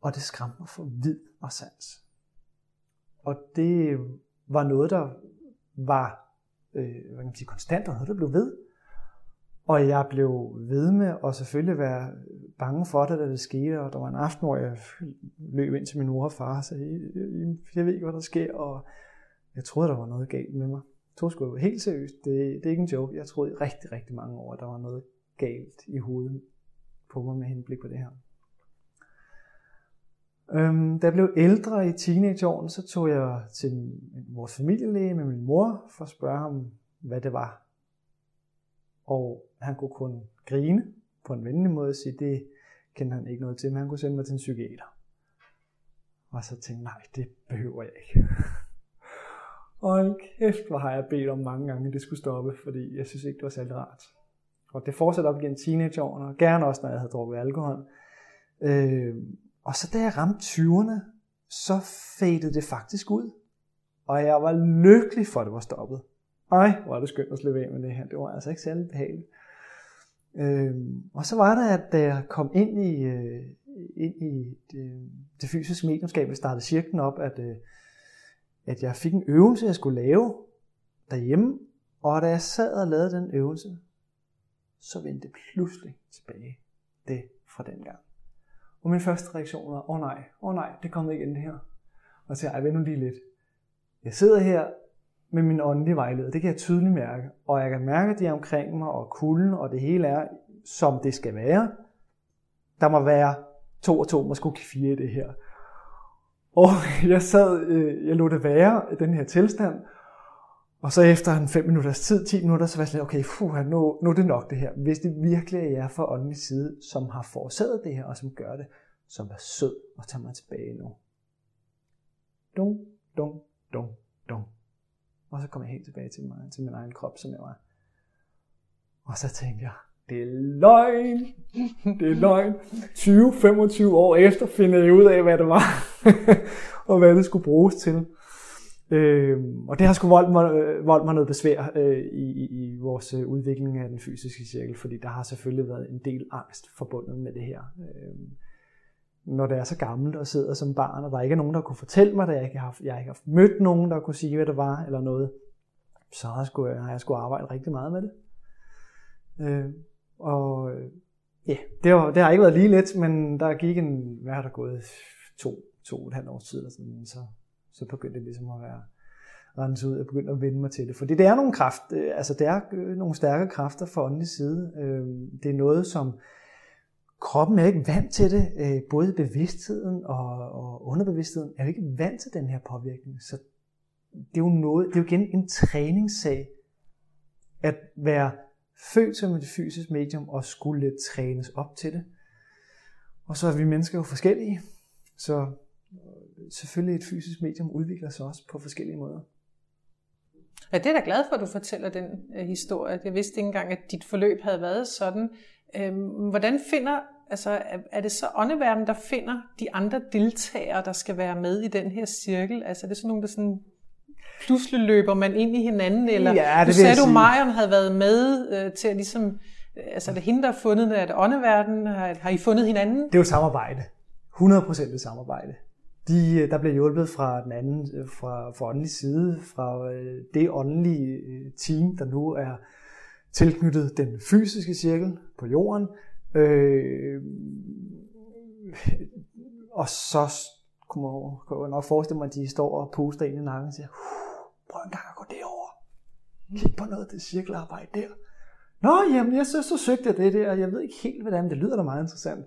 Og det skræmte mig for vid og sans. Og det var noget, der var øh, hvad kan man sige, konstant, og noget, der blev ved. Og jeg blev ved med at selvfølgelig være bange for det, da det skete. Og der var en aften, hvor jeg løb ind til min mor og far og sagde, jeg ved ikke, hvad der sker. Og jeg troede, der var noget galt med mig. Jeg troede sgu helt seriøst. Det, det er ikke en joke. Jeg troede i rigtig, rigtig mange år, at der var noget galt i hovedet på mig med henblik på det her. Øhm, da jeg blev ældre i teenageårene, så tog jeg til vores familielæge med min mor for at spørge ham, hvad det var, og han kunne kun grine på en venlig måde og sige, det kender han ikke noget til, men han kunne sende mig til en psykiater. Og så tænkte jeg, nej, det behøver jeg ikke. Og kæft, hvor har jeg bedt om mange gange, at det skulle stoppe, fordi jeg synes ikke, det var særlig rart. Og det fortsatte op igen teenageårene, og gerne også, når jeg havde drukket alkohol. Øh, og så da jeg ramte 20'erne, så fadede det faktisk ud. Og jeg var lykkelig for, at det var stoppet. Ej, hvor er det skønt at slippe af med det her. Det var altså ikke særlig behageligt. Øhm, og så var det, at da jeg kom ind i, øh, ind i det, det fysiske medlemskab, vi startede cirklen op, at, øh, at jeg fik en øvelse, jeg skulle lave derhjemme. Og da jeg sad og lavede den øvelse, så vendte det pludselig tilbage det fra den gang. Og min første reaktion var, åh oh nej, åh oh nej, det kommer igen det her. og siger, ej, vent nu lige lidt. Jeg sidder her med min åndelige vejleder, det kan jeg tydeligt mærke, og jeg kan mærke, at de er omkring mig, og kulden, og det hele er, som det skal være. Der må være to og to, måske fire i det her. Og jeg sad, øh, jeg lå det være den her tilstand, og så efter en 5 minutters tid, 10 minutter, så var jeg sådan, okay, fuh, nu, nu er det nok det her. Hvis det virkelig er jer fra åndelig side, som har forårsaget det her, og som gør det, så vær sød og tag mig tilbage nu. Dum, dum, dum, dum. Og så kom jeg helt tilbage til, mig, til min egen krop, som jeg var. Og så tænkte jeg, det er løgn. Det er løgn. 20-25 år efter finder jeg ud af, hvad det var, og hvad det skulle bruges til. Øh, og det har sgu voldt mig, øh, voldt mig noget besvær øh, i, i vores øh, udvikling af den fysiske cirkel, fordi der har selvfølgelig været en del angst forbundet med det her. Øh, når det er så gammelt og sidder som barn, og der ikke er nogen, der kunne fortælle mig det, jeg ikke har, jeg ikke har mødt nogen, der kunne sige, hvad det var, eller noget, så har jeg skulle, har jeg skulle arbejde rigtig meget med det. Øh, og ja, det har, det har ikke været lige let, men der gik en, hvad har der gået, to, to og et halvt års tid, eller sådan, så, så begyndte det ligesom at være rense ud, og begyndte at vende mig til det. Fordi det er nogle kraft, øh, altså det er øh, nogle stærke kræfter fra åndelig side. Øh, det er noget, som kroppen er ikke vant til det. Øh, både bevidstheden og, og underbevidstheden er jo ikke vant til den her påvirkning. Så det er jo noget, det er jo igen en træningssag at være født som et fysisk medium og skulle trænes op til det. Og så er vi mennesker jo forskellige, så øh, selvfølgelig et fysisk medium udvikler sig også på forskellige måder. Ja, det er da glad for, at du fortæller den øh, historie. Jeg vidste ikke engang, at dit forløb havde været sådan. Øhm, hvordan finder, altså er det så åndeverdenen, der finder de andre deltagere, der skal være med i den her cirkel? Altså er det sådan nogle, der sådan pludselig løber man ind i hinanden? Eller ja, det du sagde, du Marion havde været med øh, til at ligesom, øh, altså er det hende, der har fundet det, er det åndeverden? Har, har I fundet hinanden? Det er jo samarbejde. 100% et samarbejde. De, øh, der blev hjulpet fra den anden, øh, fra, fra åndelig side, fra det åndelige team, der nu er tilknyttet den fysiske cirkel på jorden. Øh, og så kunne man, kunne man nok forestille mig, at de står og puster ind i nakken og siger, prøv en gang at gå derover. Kig på noget af det cirkelarbejde der. Nå, jamen, jeg så, så søgte jeg det der, og jeg ved ikke helt, hvordan det lyder da meget interessant.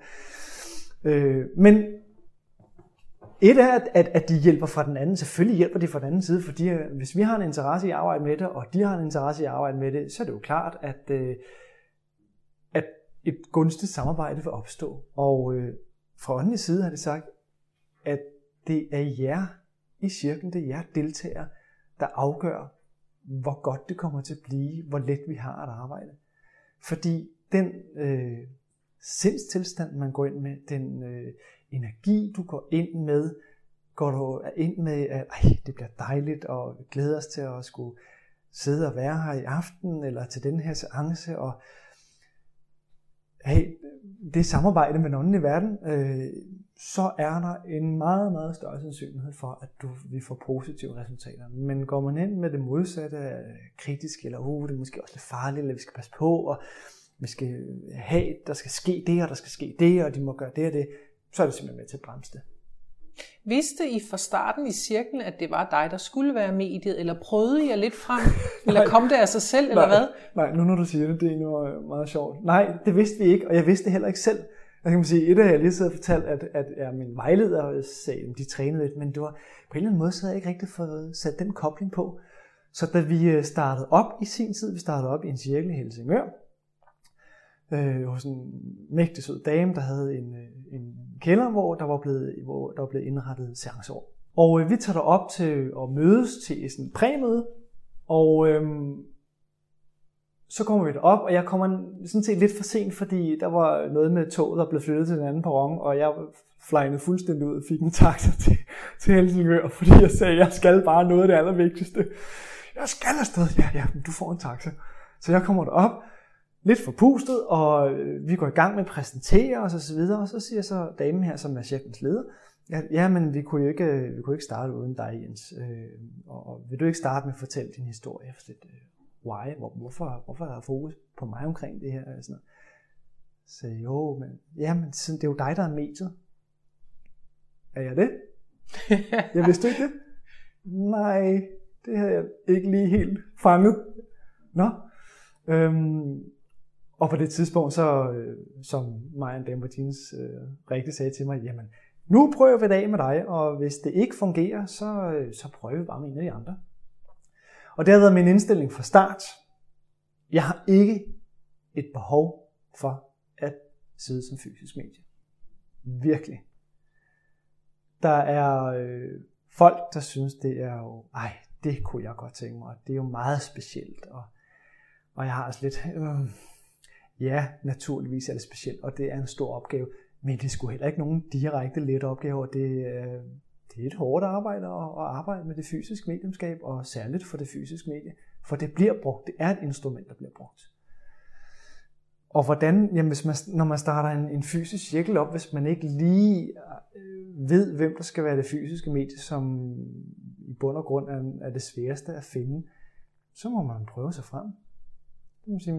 Øh, men et er, at, at, at de hjælper fra den anden. Selvfølgelig hjælper de fra den anden side, fordi øh, hvis vi har en interesse i at arbejde med det, og de har en interesse i at arbejde med det, så er det jo klart, at, øh, at et gunstigt samarbejde vil opstå. Og øh, fra åndelig side har det sagt, at det er jer i cirklen, det er jer deltagere, der afgør, hvor godt det kommer til at blive, hvor let vi har at arbejde. Fordi den øh, sindstilstand, man går ind med, den øh, energi, du går ind med, går du ind med, at Ej, det bliver dejligt, og vi glæder os til at skulle sidde og være her i aften, eller til den her seance, og hey, det samarbejde med nogen i verden, øh, så er der en meget, meget større sandsynlighed for, at du vil få positive resultater. Men går man ind med det modsatte, kritisk, eller uh, det er måske også lidt farligt, eller vi skal passe på, og vi skal have, der skal ske det, og der skal ske det, og de må gøre det og det, så er det simpelthen med til at bremse det. Vidste I fra starten i cirklen, at det var dig, der skulle være mediet, eller prøvede I jer lidt frem, eller kom det af sig selv, nej, eller hvad? Nej, nu når du siger det, det er noget meget sjovt. Nej, det vidste vi ikke, og jeg vidste det heller ikke selv. Jeg kan sige, et af jeg lige siddet og fortalt, at, at, at min vejleder sagde, at de trænede lidt, men det var på en eller anden måde, så havde jeg ikke rigtig fået sat den kobling på. Så da vi øh, startede op i sin tid, vi startede op i en cirkel i Helsingør, øh, hos en mægtig sød dame, der havde en, øh, en kælder, hvor der var blevet, hvor der var blevet indrettet seanceår. Og øh, vi tager op til at mødes til sådan en præmøde, og øh, så kommer vi op, og jeg kommer sådan set lidt for sent, fordi der var noget med toget, der blev flyttet til en anden perron, og jeg flygnede fuldstændig ud og fik en taxa til, til Helsingør, fordi jeg sagde, at jeg skal bare noget af det allervigtigste. Jeg skal afsted. Ja, ja, men du får en taxa. Så jeg kommer derop, lidt forpustet, og vi går i gang med at præsentere os og så videre, og så siger så damen her, som er chefens leder, ja, ja men vi kunne jo ikke, vi kunne ikke starte uden dig, Jens. Øh, og, og vil du ikke starte med at fortælle din historie? Jeg lidt, øh, why? Hvor, hvorfor, hvorfor er der fokus på mig omkring det her? Sådan noget. Så jo, men, ja, men det er jo dig, der er mediet. Er jeg det? jeg vidste ikke det. Nej, det havde jeg ikke lige helt fanget. Nå. Øhm, og på det tidspunkt, så, øh, som Marian Dambertins øh, rigtig sagde til mig, jamen, nu prøver vi det af med dig, og hvis det ikke fungerer, så, øh, så prøver vi bare med en af de andre. Og det har været min indstilling fra start. Jeg har ikke et behov for at sidde som fysisk medie. Virkelig. Der er øh, folk, der synes, det er jo, ej, det kunne jeg godt tænke mig, det er jo meget specielt, og, og jeg har altså lidt, øh, ja, naturligvis er det specielt, og det er en stor opgave, men det skulle heller ikke nogen direkte let opgave, og det, øh, det er et hårdt arbejde at, at arbejde med det fysiske mediumskab, og særligt for det fysiske medie, for det bliver brugt, det er et instrument, der bliver brugt. Og hvordan, jamen hvis man, når man starter en, en fysisk cirkel op, hvis man ikke lige øh, ved, hvem der skal være det fysiske medie, som i bund og grund er, er det sværeste at finde, så må man prøve sig frem.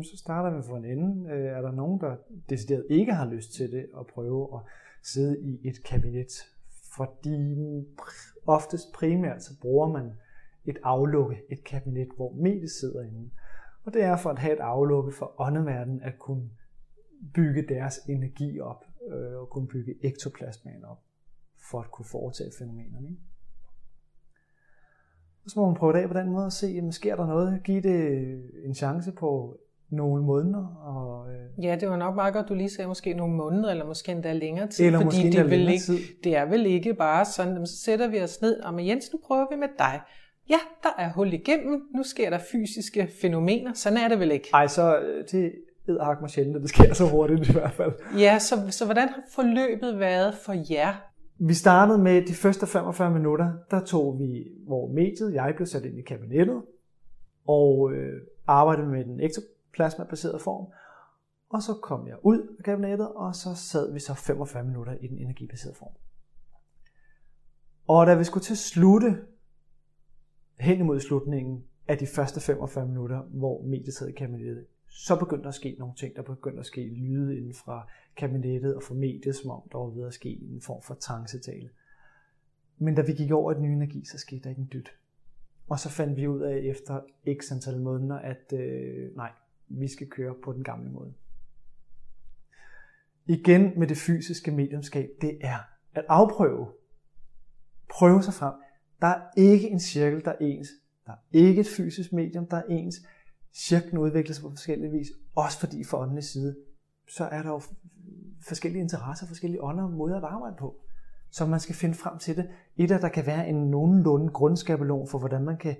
Så starter vi for en ende. Øh, er der nogen, der decideret ikke har lyst til det, at prøve at sidde i et kabinet? Fordi oftest primært så bruger man et aflukke, et kabinet, hvor mediet sidder inde. Og det er for at have et aflukke for åndeverdenen at kunne bygge deres energi op øh, og kunne bygge ektoplasmaen op for at kunne foretage fænomenerne. Ikke? Så må man prøve det af på den måde og se, jamen, sker der noget? Giv det en chance på nogle måneder. Og, øh... Ja, det var nok meget godt, du lige sagde måske nogle måneder, eller måske endda længere tid. Eller fordi måske det, vil ikke, tid. det er vel ikke bare sådan, så sætter vi os ned, og med Jens, nu prøver vi med dig. Ja, der er hul igennem, nu sker der fysiske fænomener, sådan er det vel ikke? Ej, så øh, det er mig sjældent, at det sker så hurtigt i hvert fald. Ja, så, så hvordan har forløbet været for jer? Vi startede med de første 45 minutter, der tog vi, hvor mediet, jeg blev sat ind i kabinettet, og øh, arbejdede med den ektoplasma-baserede form. Og så kom jeg ud af kabinettet, og så sad vi så 45 minutter i den energibaserede form. Og da vi skulle til at slutte hen imod slutningen af de første 45 minutter, hvor mediet sad i kabinettet, så begyndte der at ske nogle ting. Der begyndte at ske lyde inden fra kabinettet og fra mediet, som om der var ved at ske en form for trancetale. Men da vi gik over i den nye energi, så skete der ikke en dyt. Og så fandt vi ud af efter x antal måneder, at øh, nej, vi skal køre på den gamle måde. Igen med det fysiske mediumskab, det er at afprøve. Prøve sig frem. Der er ikke en cirkel, der er ens. Der er ikke et fysisk medium, der er ens. Cirklen udvikler sig på forskellige vis. Også fordi for åndenes side, så er der jo forskellige interesser, forskellige ånder og måder at arbejde på. Så man skal finde frem til det. Et af der kan være en nogenlunde grundskabelon for, hvordan man kan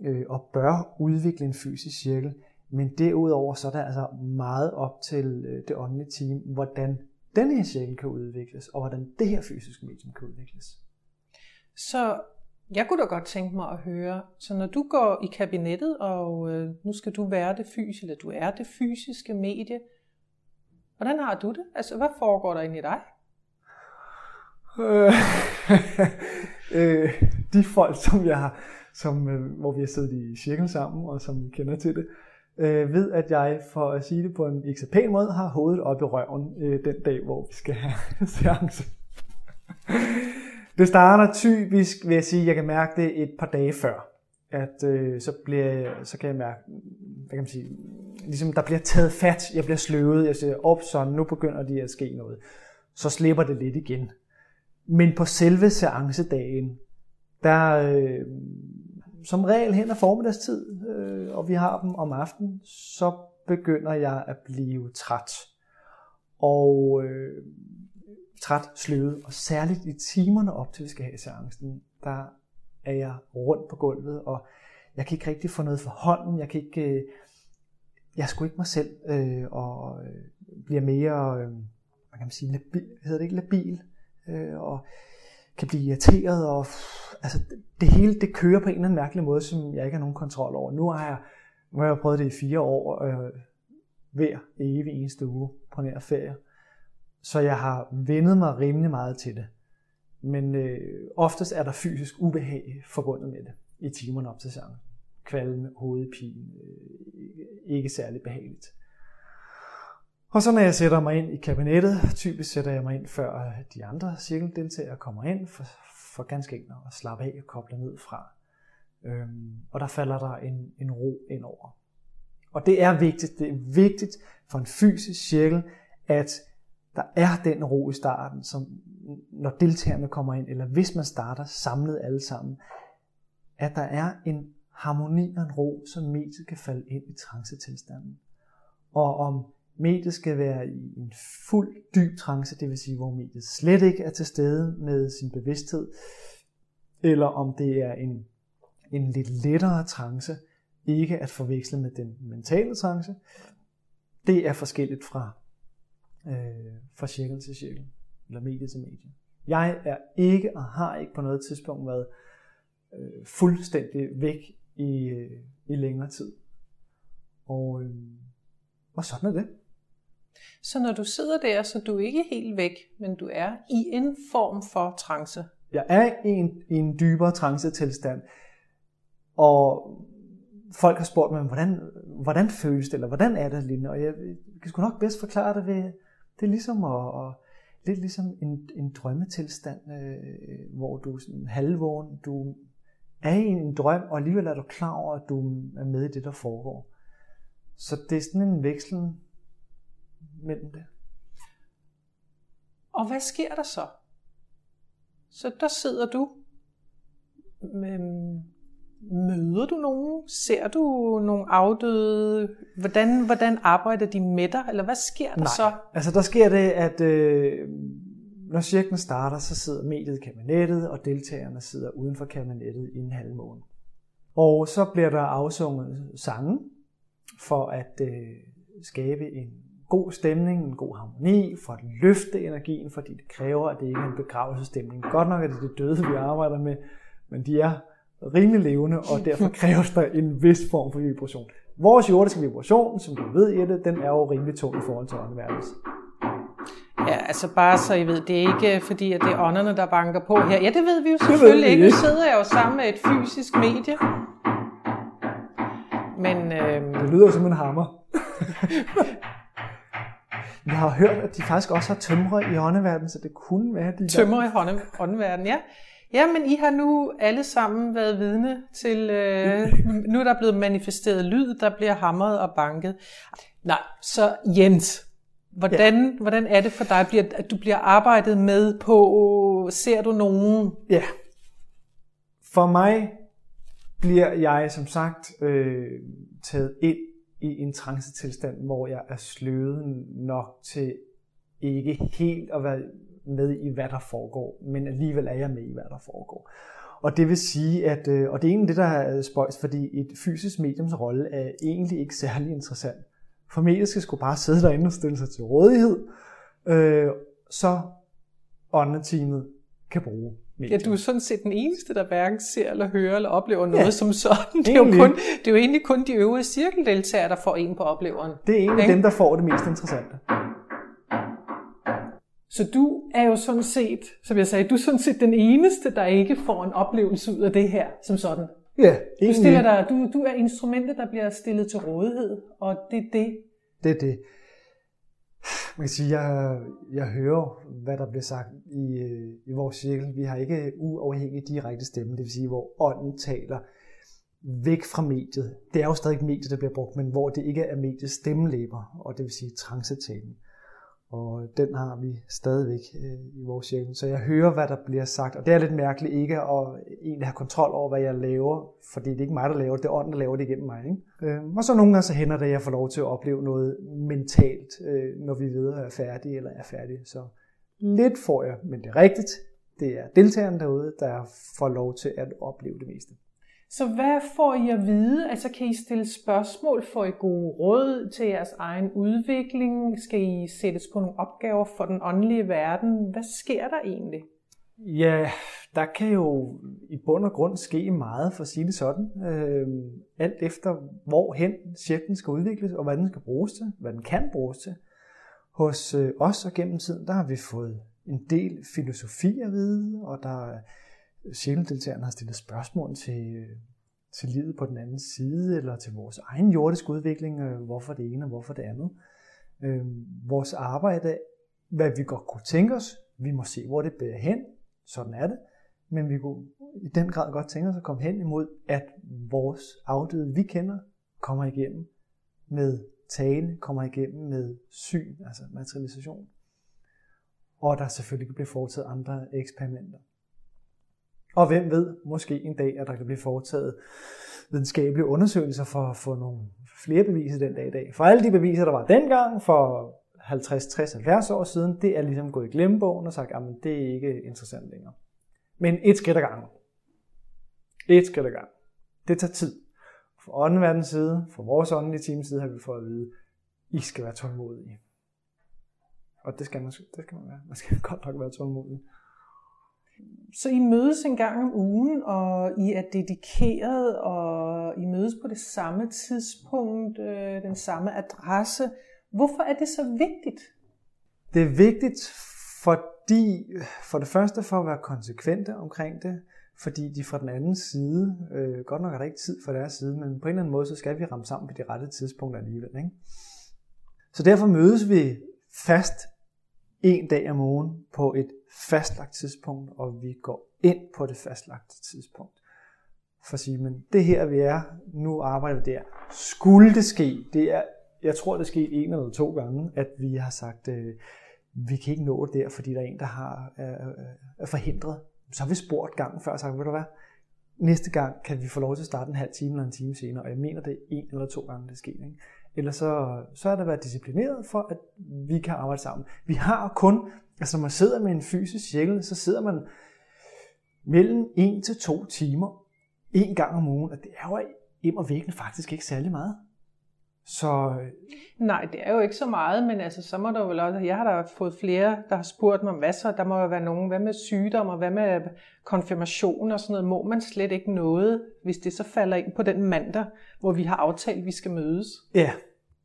øh, og bør udvikle en fysisk cirkel. Men derudover så er der altså meget op til øh, det åndelige team, hvordan den her cirkel kan udvikles, og hvordan det her fysiske medium kan udvikles. Så jeg kunne da godt tænke mig at høre, så når du går i kabinettet, og øh, nu skal du være det fysiske, eller du er det fysiske medie, hvordan har du det? Altså, hvad foregår der inde i dig? Øh, øh, de folk, som jeg har, som, øh, hvor vi har siddet i cirkel sammen, og som kender til det, øh, ved, at jeg, for at sige det på en ikke så pæn måde, har hovedet op i røven øh, den dag, hvor vi skal have seance det starter typisk, vil jeg sige, jeg kan mærke det et par dage før. At øh, så, bliver, så kan jeg mærke, hvad kan man sige, ligesom der bliver taget fat, jeg bliver sløvet, jeg siger, op sådan, nu begynder det at ske noget. Så slipper det lidt igen. Men på selve seancedagen, der øh, som regel hen af formiddagstid, øh, og vi har dem om aftenen, så begynder jeg at blive træt. Og øh, træt, sløvet, og særligt i timerne op til vi skal have seancen, der er jeg rundt på gulvet, og jeg kan ikke rigtig få noget for hånden, jeg kan ikke, øh, jeg skulle sgu ikke mig selv, øh, og øh, bliver mere, øh, hvad kan man sige, labil, hedder det ikke labil, øh, og kan blive irriteret, og altså, det hele det kører på en eller anden mærkelig måde, som jeg ikke har nogen kontrol over. Nu har jeg, nu har jeg prøvet det i fire år, øh, hver evig eneste uge på nær ferie. Så jeg har vendet mig rimelig meget til det. Men øh, oftest er der fysisk ubehag forbundet med det i timerne op til sangen. Kvalme, hovedpine, øh, ikke særlig behageligt. Og så når jeg sætter mig ind i kabinettet, typisk sætter jeg mig ind før øh, de andre cirkeldeltagere kommer ind, for, for ganske enkelt at slappe af og koble ned fra. Øhm, og der falder der en, en ro ind over. Og det er vigtigt, det er vigtigt for en fysisk cirkel, at der er den ro i starten, som når deltagerne kommer ind, eller hvis man starter samlet alle sammen, at der er en harmoni og en ro, som mediet kan falde ind i trancetilstanden. Og om mediet skal være i en fuld dyb trance, det vil sige, hvor mediet slet ikke er til stede med sin bevidsthed, eller om det er en, en lidt lettere trance, ikke at forveksle med den mentale trance, det er forskelligt fra, øh, fra cirkel til cirkel, eller medie til medie. Jeg er ikke og har ikke på noget tidspunkt været øh, fuldstændig væk i, øh, i længere tid. Og, øh, og sådan er det. Så når du sidder der, så du er ikke helt væk, men du er i en form for trance. Jeg er i en, i en dybere trance-tilstand, og folk har spurgt mig, hvordan, hvordan føles det, eller hvordan er det, Line? Og jeg, jeg kan sgu nok bedst forklare det ved, det er ligesom at, at lidt ligesom en, en drømmetilstand, øh, øh, hvor du er sådan halvvågen, du er i en drøm, og alligevel er du klar over, at du er med i det, der foregår. Så det er sådan en veksel mellem det. Og hvad sker der så? Så der sidder du. med, mm, møder du nogen? Ser du nogle afdøde? Hvordan, hvordan arbejder de med dig? Eller hvad sker der Nej, så? altså der sker det, at øh, når cirklen starter, så sidder mediet i kabinettet, og deltagerne sidder uden for kabinettet i en halv måned. Og så bliver der afsunget sange for at øh, skabe en god stemning, en god harmoni, for at løfte energien, fordi det kræver, at det ikke er en begravelsesstemning. Godt nok er det det døde, vi arbejder med, men de er rimelig levende, og derfor kræves der en vis form for vibration. Vores jordiske vibration, som du ved, Jette, den er jo rimelig tung i forhold til åndeverdens. Ja, altså bare så I ved, det er ikke fordi, at det er ånderne, der banker på her. Ja, det ved vi jo selvfølgelig vi ikke. Nu ikke. sidder jeg jo sammen med et fysisk medie. Men øhm, Det lyder som en hammer. Jeg har hørt, at de faktisk også har tømre i åndeverdenen, så det kunne være, de tømmer i hånden, åndeverdenen, ja. Ja, men I har nu alle sammen været vidne til, øh, nu er der blevet manifesteret lyd, der bliver hamret og banket. Nej, så Jens, hvordan, ja. hvordan er det for dig, bliver- at du bliver arbejdet med på, ser du nogen? Ja. For mig bliver jeg som sagt øh, taget ind i en trancetilstand, hvor jeg er sløvet nok til ikke helt at være med i, hvad der foregår, men alligevel er jeg med i, hvad der foregår. Og det vil sige, at, øh, og det er egentlig det, der er spøjst, fordi et fysisk mediums rolle er egentlig ikke særlig interessant. For mediet skal sgu bare sidde derinde og stille sig til rådighed, øh, så åndeteamet kan bruge Ja, medium. du er sådan set den eneste, der hverken ser eller hører eller oplever noget Ja, som sådan. Det er, jo kun, det er jo egentlig kun de øvrige cirkeldeltagere, der får en på opleveren. Det er egentlig Ikke? dem, der får det mest interessante. Så du er jo sådan set, som jeg sagde, du er sådan set den eneste, der ikke får en oplevelse ud af det her som sådan. Ja, Du, stiller dig, du, du er instrumentet, der bliver stillet til rådighed, og det er det. Det er det. Man kan sige, jeg, jeg hører, hvad der bliver sagt i, øh, i vores cirkel. Vi har ikke uafhængig direkte stemme, det vil sige, hvor ånden taler væk fra mediet. Det er jo stadig mediet, der bliver brugt, men hvor det ikke er mediets stemmelæber, og det vil sige trancetalen. Og den har vi stadigvæk øh, i vores cirkel. Så jeg hører, hvad der bliver sagt, og det er lidt mærkeligt ikke at egentlig have kontrol over, hvad jeg laver, fordi det er ikke mig, der laver det, det er ånden, der laver det igennem mig. Ikke? Øh, og så nogle gange så hænder det, at jeg får lov til at opleve noget mentalt, øh, når vi ved, at er færdig eller er færdig. Så lidt får jeg, men det er rigtigt. Det er deltagerne derude, der får lov til at opleve det meste. Så hvad får I at vide? Altså kan I stille spørgsmål? Får I gode råd til jeres egen udvikling? Skal I sættes på nogle opgaver for den åndelige verden? Hvad sker der egentlig? Ja, der kan jo i bund og grund ske meget, for at sige det sådan. Øh, alt efter, hvorhen cirklen skal udvikles, og hvad den skal bruges til, hvad den kan bruges til. Hos øh, os og gennem tiden, der har vi fået en del filosofi at vide, og der er har stillet spørgsmål til, til livet på den anden side, eller til vores egen jordiske udvikling, øh, hvorfor det ene og hvorfor det andet. Øhm, vores arbejde, hvad vi godt kunne tænke os, vi må se, hvor det bærer hen, sådan er det, men vi kunne i den grad godt tænke os at komme hen imod, at vores afdøde, vi kender, kommer igennem med tale, kommer igennem med syn, altså materialisation. Og der selvfølgelig kan blive foretaget andre eksperimenter. Og hvem ved, måske en dag, at der kan blive foretaget videnskabelige undersøgelser for at få nogle flere beviser den dag i dag. For alle de beviser, der var dengang for 50, 60, 70 år siden, det er ligesom gået i glemmebogen og sagt, at det er ikke interessant længere. Men et skridt ad gangen. Et skridt ad gangen. Det tager tid. For åndeverdens side, for vores åndelige teams side, har vi fået at vide, I skal være tålmodige. Og det skal man, det skal man være. Man skal godt nok være tålmodig. Så I mødes en gang om ugen, og I er dedikeret, og I mødes på det samme tidspunkt, øh, den samme adresse. Hvorfor er det så vigtigt? Det er vigtigt, fordi for det første for at være konsekvente omkring det, fordi de fra den anden side, øh, godt nok er der ikke tid fra deres side, men på en eller anden måde, så skal vi ramme sammen på de rette tidspunkter alligevel. Ikke? Så derfor mødes vi fast en dag om ugen på et fastlagt tidspunkt, og vi går ind på det fastlagte tidspunkt. For at sige, men det her vi er, nu arbejder vi der. Skulle det ske, det er, jeg tror det sker en eller to gange, at vi har sagt, øh, vi kan ikke nå det der, fordi der er en, der har, øh, er forhindret. Så har vi spurgt gangen før og sagt, ved du hvad, næste gang kan vi få lov til at starte en halv time eller en time senere, og jeg mener, det er en eller to gange, det sker. Ikke? Eller så, så er der været disciplineret for, at vi kan arbejde sammen. Vi har kun, altså når man sidder med en fysisk cirkel, så sidder man mellem 1 til 2 timer en gang om ugen, og det er jo im og væggende faktisk ikke særlig meget. Så... Nej, det er jo ikke så meget, men altså, så må der vel også... Jeg har da fået flere, der har spurgt mig, hvad så? Der må jo være nogen, hvad med sygdom og hvad med konfirmation og sådan noget? Må man slet ikke noget, hvis det så falder ind på den mandag, hvor vi har aftalt, at vi skal mødes? Ja,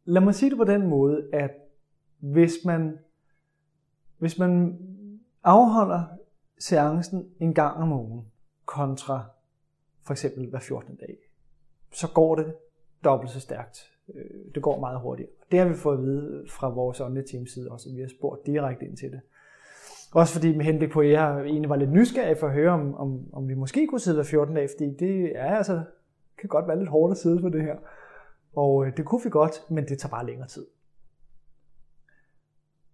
lad mig sige det på den måde, at hvis man, hvis man afholder seancen en gang om ugen, kontra for eksempel hver 14. dag, så går det dobbelt så stærkt øh, det går meget hurtigt. Det har vi fået at vide fra vores åndelige teams side også, vi har spurgt direkte ind til det. Også fordi med henblik på, at jeg egentlig var lidt nysgerrig for at høre, om, om, om vi måske kunne sidde hver 14 dage, fordi det er altså, kan godt være lidt hårdt at sidde på det her. Og øh, det kunne vi godt, men det tager bare længere tid.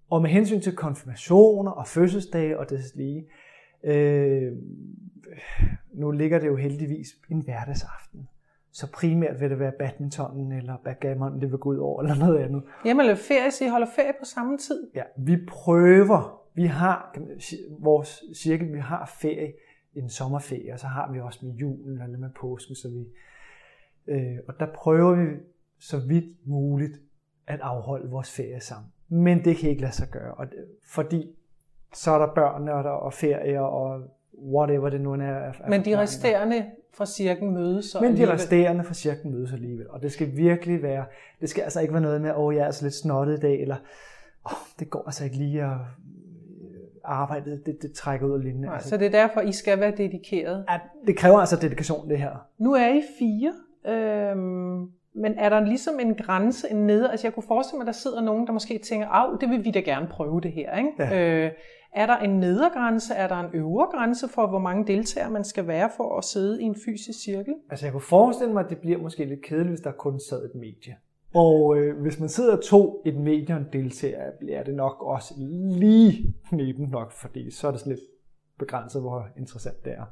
Og med hensyn til konfirmationer og fødselsdage og det lige, øh, nu ligger det jo heldigvis en hverdagsaften. Så primært vil det være badminton eller backgammon, det vil gå ud over, eller noget andet. Jamen, eller ferie, så I holder ferie på samme tid? Ja, vi prøver. Vi har vores cirkel, vi har ferie, en sommerferie, og så har vi også med julen eller med påsken, så vi, øh, og der prøver vi så vidt muligt at afholde vores ferie sammen. Men det kan ikke lade sig gøre, og det, fordi så er der børn og, der, og ferie og whatever det nu er. er Men de resterende fra cirken mødes så Men de resterende fra cirken mødes alligevel. Og det skal virkelig være, det skal altså ikke være noget med, åh, oh, jeg er altså lidt snottet i dag, eller åh, oh, det går altså ikke lige at øh, arbejde, det, det trækker ud af linjen. Nej, altså. Så det er derfor, I skal være dedikeret? Ja, det kræver altså dedikation, det her. Nu er I fire, øhm, men er der ligesom en grænse, en nede? Altså jeg kunne forestille mig, at der sidder nogen, der måske tænker, af, det vil vi da gerne prøve det her. Ikke? Ja. Øh, er der en nedergrænse? Er der en øvre grænse for, hvor mange deltagere man skal være for at sidde i en fysisk cirkel? Altså jeg kunne forestille mig, at det bliver måske lidt kedeligt, hvis der kun sad et medie. Og øh, hvis man sidder to et medie og en deltager, bliver det nok også lige knepen nok, fordi så er det sådan lidt begrænset, hvor interessant det er.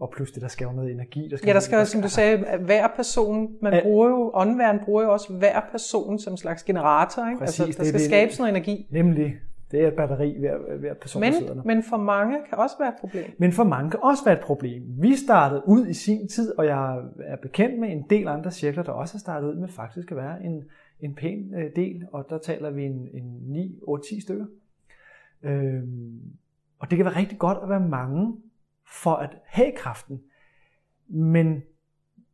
Og plus det, der skal jo noget energi. Der skal ja, der skal, der som du sagde, hver person, man at, bruger jo, åndværen bruger jo også hver person som en slags generator. Ikke? Præcis, altså, der skal det, skabes noget energi. Nemlig, det er et batteri hver, hver person, men, der sidder der. Men for mange kan også være et problem. Men for mange kan også være et problem. Vi startede ud i sin tid, og jeg er bekendt med en del andre cirkler, der også har startet ud med faktisk at være en, en pæn øh, del, og der taler vi en, en 9, 8, 10 stykker. Øhm, og det kan være rigtig godt at være mange for at have kraften. Men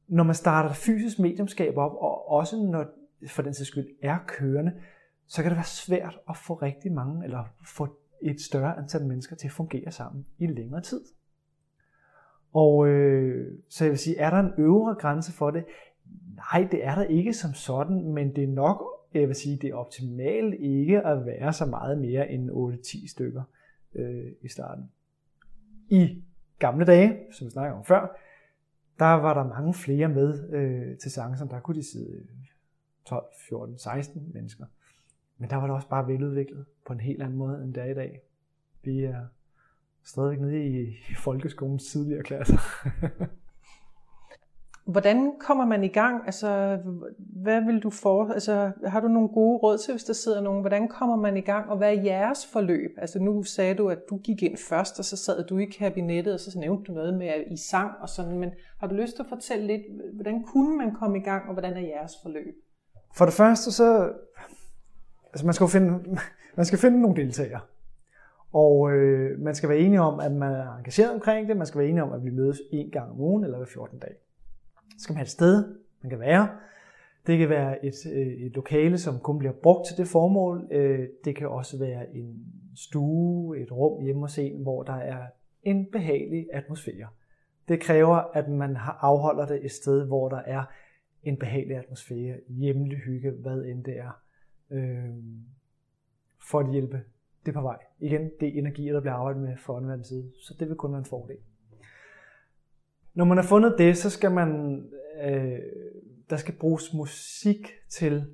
når man starter fysisk mediumskab op, og også når for den sags skyld er kørende, så kan det være svært at få rigtig mange, eller få et større antal mennesker til at fungere sammen i længere tid. Og øh, så jeg vil sige, er der en øvre grænse for det? Nej, det er der ikke som sådan, men det er nok jeg vil sige, det er optimalt ikke at være så meget mere end 8-10 stykker øh, i starten. I gamle dage, som vi snakker om før, der var der mange flere med øh, til seancen. Der kunne de sidde 12, 14, 16 mennesker. Men der var det også bare veludviklet på en helt anden måde, end det er i dag. Vi er stadigvæk nede i, i folkeskolens tidligere klasser. Hvordan kommer man i gang? Altså, hvad vil du for? Altså, har du nogle gode råd til, hvis der sidder nogen? Hvordan kommer man i gang, og hvad er jeres forløb? Altså, nu sagde du, at du gik ind først, og så sad du i kabinettet, og så nævnte du noget med, at I sang og sådan. Men har du lyst til at fortælle lidt, hvordan kunne man komme i gang, og hvordan er jeres forløb? For det første, så... Altså, man skal finde, man skal finde nogle deltagere. Og øh, man skal være enige om, at man er engageret omkring det. Man skal være enige om, at vi mødes en gang om ugen eller hver 14 dage. Så skal man have et sted, man kan være. Det kan være et, øh, et lokale, som kun bliver brugt til det formål. Øh, det kan også være en stue, et rum hjemme hos en, hvor der er en behagelig atmosfære. Det kræver, at man afholder det et sted, hvor der er en behagelig atmosfære, hjemlig hygge, hvad end det er, øh, for at hjælpe det på vej. Igen, det er energier, der bliver arbejdet med for anden side, så det vil kun være en fordel. Når man har fundet det, så skal man, øh, der skal bruges musik til,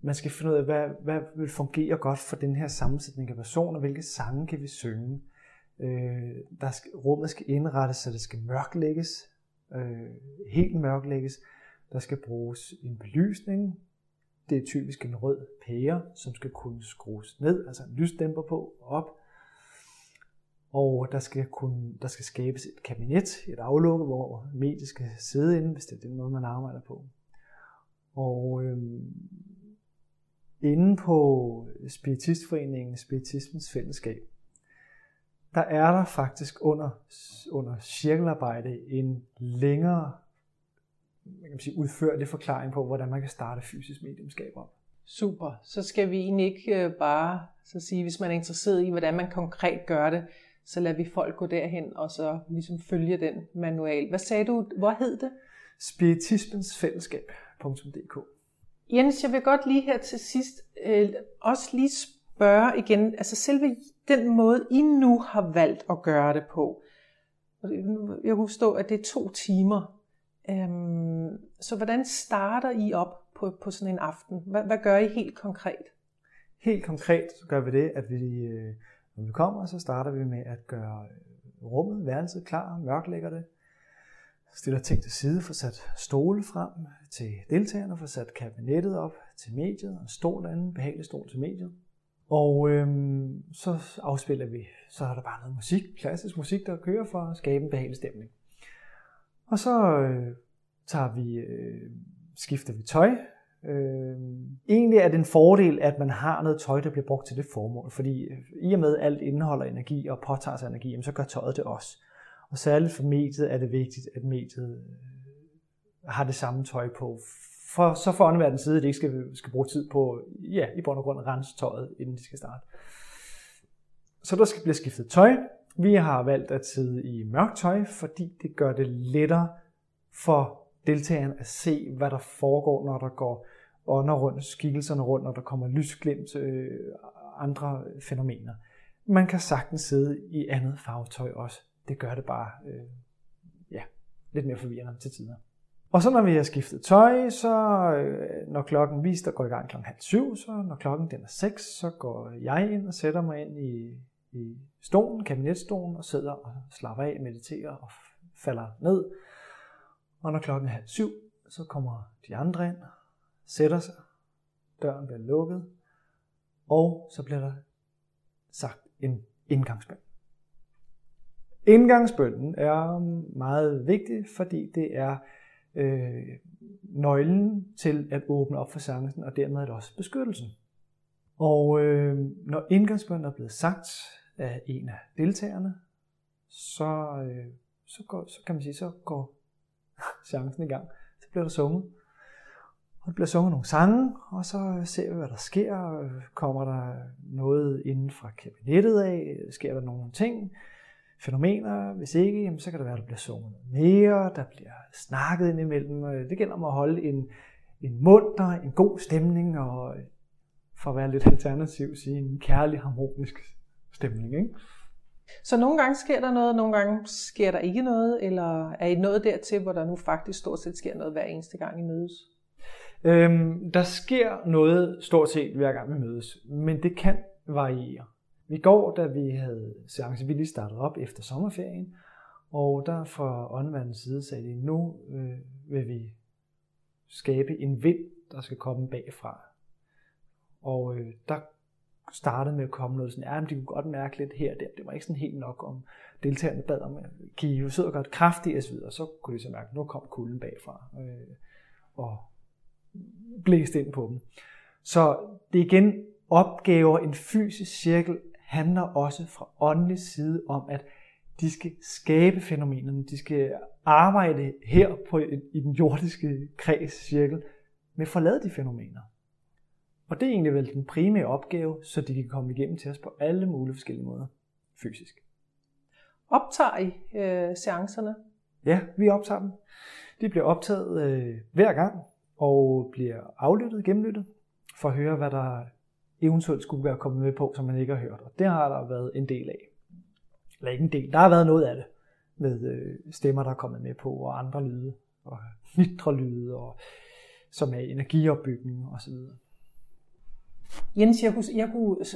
man skal finde ud af, hvad, hvad vil fungere godt for den her sammensætning af personer, hvilke sange kan vi synge. Øh, der skal, rummet skal indrettes, så det skal mørklægges, øh, helt mørklægges. Der skal bruges en belysning. Det er typisk en rød pære, som skal kunne skrues ned, altså en lysdæmper på og op. Og der skal, kunne, der skal skabes et kabinet, et aflukke, hvor mediet skal sidde inde, hvis det er den måde, man arbejder på. Og øhm, inde på Spiritistforeningen, Spiritismens Fællesskab, der er der faktisk under, under cirkelarbejde en længere man kan sige, udførlig forklaring på, hvordan man kan starte fysisk mediumskab op. Super. Så skal vi egentlig ikke øh, bare så sige, hvis man er interesseret i, hvordan man konkret gør det, så lader vi folk gå derhen og så ligesom følge den manual. Hvad sagde du? Hvor hed det? Spiritismensfællesskab.dk Jens, jeg vil godt lige her til sidst øh, også lige spørge igen, altså selve den måde, I nu har valgt at gøre det på. Jeg kunne forstå, at det er to timer. Øhm, så hvordan starter I op på, på sådan en aften? Hvad, hvad gør I helt konkret? Helt konkret så gør vi det, at vi øh, når vi kommer, så starter vi med at gøre øh, rummet, værelset klar, mørklægger det, stiller ting til side, får sat stole frem til deltagerne, får sat kabinettet op til mediet, og en stol anden, behagelig stol til mediet. Og øhm, så afspiller vi, så er der bare noget musik, klassisk musik, der kører for at skabe en behagelig stemning. Og så øh, tager vi, øh, skifter vi tøj, Øh, egentlig er det en fordel, at man har noget tøj, der bliver brugt til det formål, fordi øh, i og med at alt indeholder energi og påtager sig energi, så gør tøjet det også. Og særligt for mediet er det vigtigt, at mediet øh, har det samme tøj på, for, så for åndeverdens side, at de ikke skal, skal bruge tid på, ja, i bund og grund at rense tøjet, inden de skal starte. Så der skal blive skiftet tøj. Vi har valgt at sidde i mørkt tøj, fordi det gør det lettere for deltageren at se, hvad der foregår, når der går ånder rundt, skikkelserne rundt, når der kommer lysglimt, øh, andre fænomener. Man kan sagtens sidde i andet farvetøj også. Det gør det bare øh, ja, lidt mere forvirrende til tider. Og så når vi har skiftet tøj, så øh, når klokken vist, der går i gang klokken halv syv, så når klokken den er seks, så går jeg ind og sætter mig ind i, i stolen, kabinetstolen, og sidder og slapper af, mediterer og falder ned og når klokken er halv syv, så kommer de andre ind, sætter sig, døren bliver lukket, og så bliver der sagt en indgangsbøn. Indgangsbønnen er meget vigtig, fordi det er øh, nøglen til at åbne op for chancen, og dermed er det også beskyttelsen. Og øh, når indgangsbønnen er blevet sagt af en af deltagerne, så, øh, så, går, så kan man sige, så går chancen i gang. Så bliver der sunget. Og der bliver sunget nogle sange, og så ser vi, hvad der sker. Kommer der noget inden fra kabinettet af? Sker der nogle ting? Fænomener? Hvis ikke, jamen, så kan det være, at der bliver sunget mere. Der bliver snakket ind imellem. Det gælder om at holde en, en munter, en god stemning, og for at være lidt alternativ, sige en kærlig, harmonisk stemning. Ikke? Så nogle gange sker der noget, nogle gange sker der ikke noget, eller er I nået dertil, hvor der nu faktisk stort set sker noget hver eneste gang I mødes? Øhm, der sker noget stort set hver gang vi mødes, men det kan variere. I går, da vi havde seance, vi lige startede op efter sommerferien, og der fra åndevandens side sagde de, nu øh, vil vi skabe en vind, der skal komme bagfra. Og øh, der startede med at komme noget sådan, ja, men de kunne godt mærke lidt her og der. Det var ikke sådan helt nok om deltagerne bad om, kan I jo sidde og gøre det kraftigt og så. Så kunne de så mærke, at nu kom kulden bagfra øh, og blæste ind på dem. Så det er igen opgaver, en fysisk cirkel handler også fra åndelig side om, at de skal skabe fænomenerne, de skal arbejde her på, i den jordiske kreds cirkel med at forlade de fænomener. Og det er egentlig vel den primære opgave, så de kan komme igennem til os på alle mulige forskellige måder fysisk. Optager I øh, seancerne? Ja, vi optager dem. De bliver optaget øh, hver gang og bliver aflyttet, gennemlyttet, for at høre, hvad der eventuelt skulle være kommet med på, som man ikke har hørt. Og det har der været en del af. Eller ikke en del, der har været noget af det med øh, stemmer, der er kommet med på, og andre lyde, og mindre lyde, og, som er energiopbygning osv. Jens, jeg kunne, jeg kunne uh,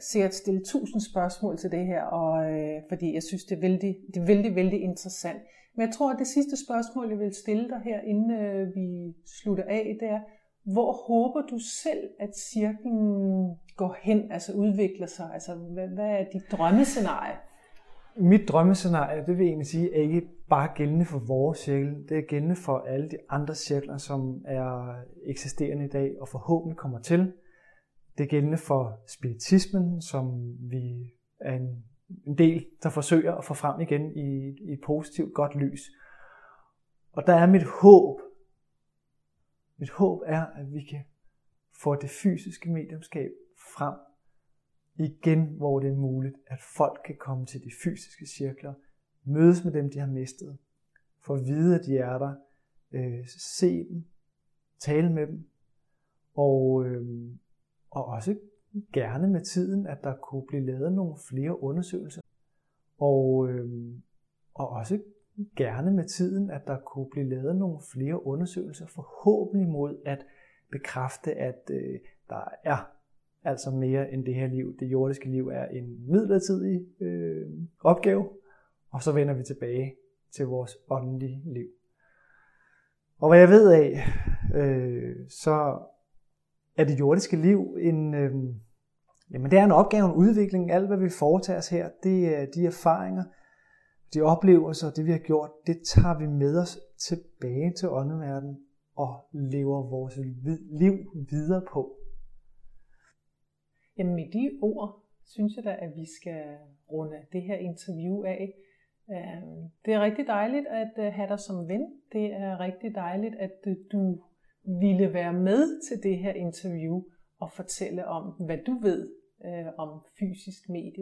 sikkert stille tusind spørgsmål til det her, og, uh, fordi jeg synes, det er, vældig, det er vældig, vældig interessant. Men jeg tror, at det sidste spørgsmål, jeg vil stille dig her, inden uh, vi slutter af, det er, hvor håber du selv, at cirklen går hen, altså udvikler sig? Altså, hvad, hvad er dit drømmescenarie? Mit drømmescenarie, det vil jeg egentlig sige, er ikke bare gældende for vores cirkel. Det er gældende for alle de andre cirkler, som er eksisterende i dag og forhåbentlig kommer til. Det er gældende for spiritismen, som vi er en, en del, der forsøger at få frem igen i, i et positivt, godt lys. Og der er mit håb. Mit håb er, at vi kan få det fysiske mediumskab frem igen, hvor det er muligt, at folk kan komme til de fysiske cirkler, mødes med dem, de har mistet, få at vide, at de er der, øh, se dem, tale med dem, og, øh, og også gerne med tiden, at der kunne blive lavet nogle flere undersøgelser, og, øh, og også gerne med tiden, at der kunne blive lavet nogle flere undersøgelser, forhåbentlig mod at bekræfte, at øh, der er altså mere end det her liv. Det jordiske liv er en midlertidig øh, opgave, og så vender vi tilbage til vores åndelige liv. Og hvad jeg ved af, øh, så er det jordiske liv en, øh, jamen det er en opgave, en udvikling. Alt hvad vi foretager os her, det er de erfaringer, de oplevelser, det vi har gjort, det tager vi med os tilbage til åndeverdenen og lever vores liv videre på. Jamen med de ord, synes jeg da, at vi skal runde det her interview af. Øhm, det er rigtig dejligt at øh, have dig som ven. Det er rigtig dejligt, at øh, du ville være med til det her interview og fortælle om, hvad du ved øh, om fysisk medie.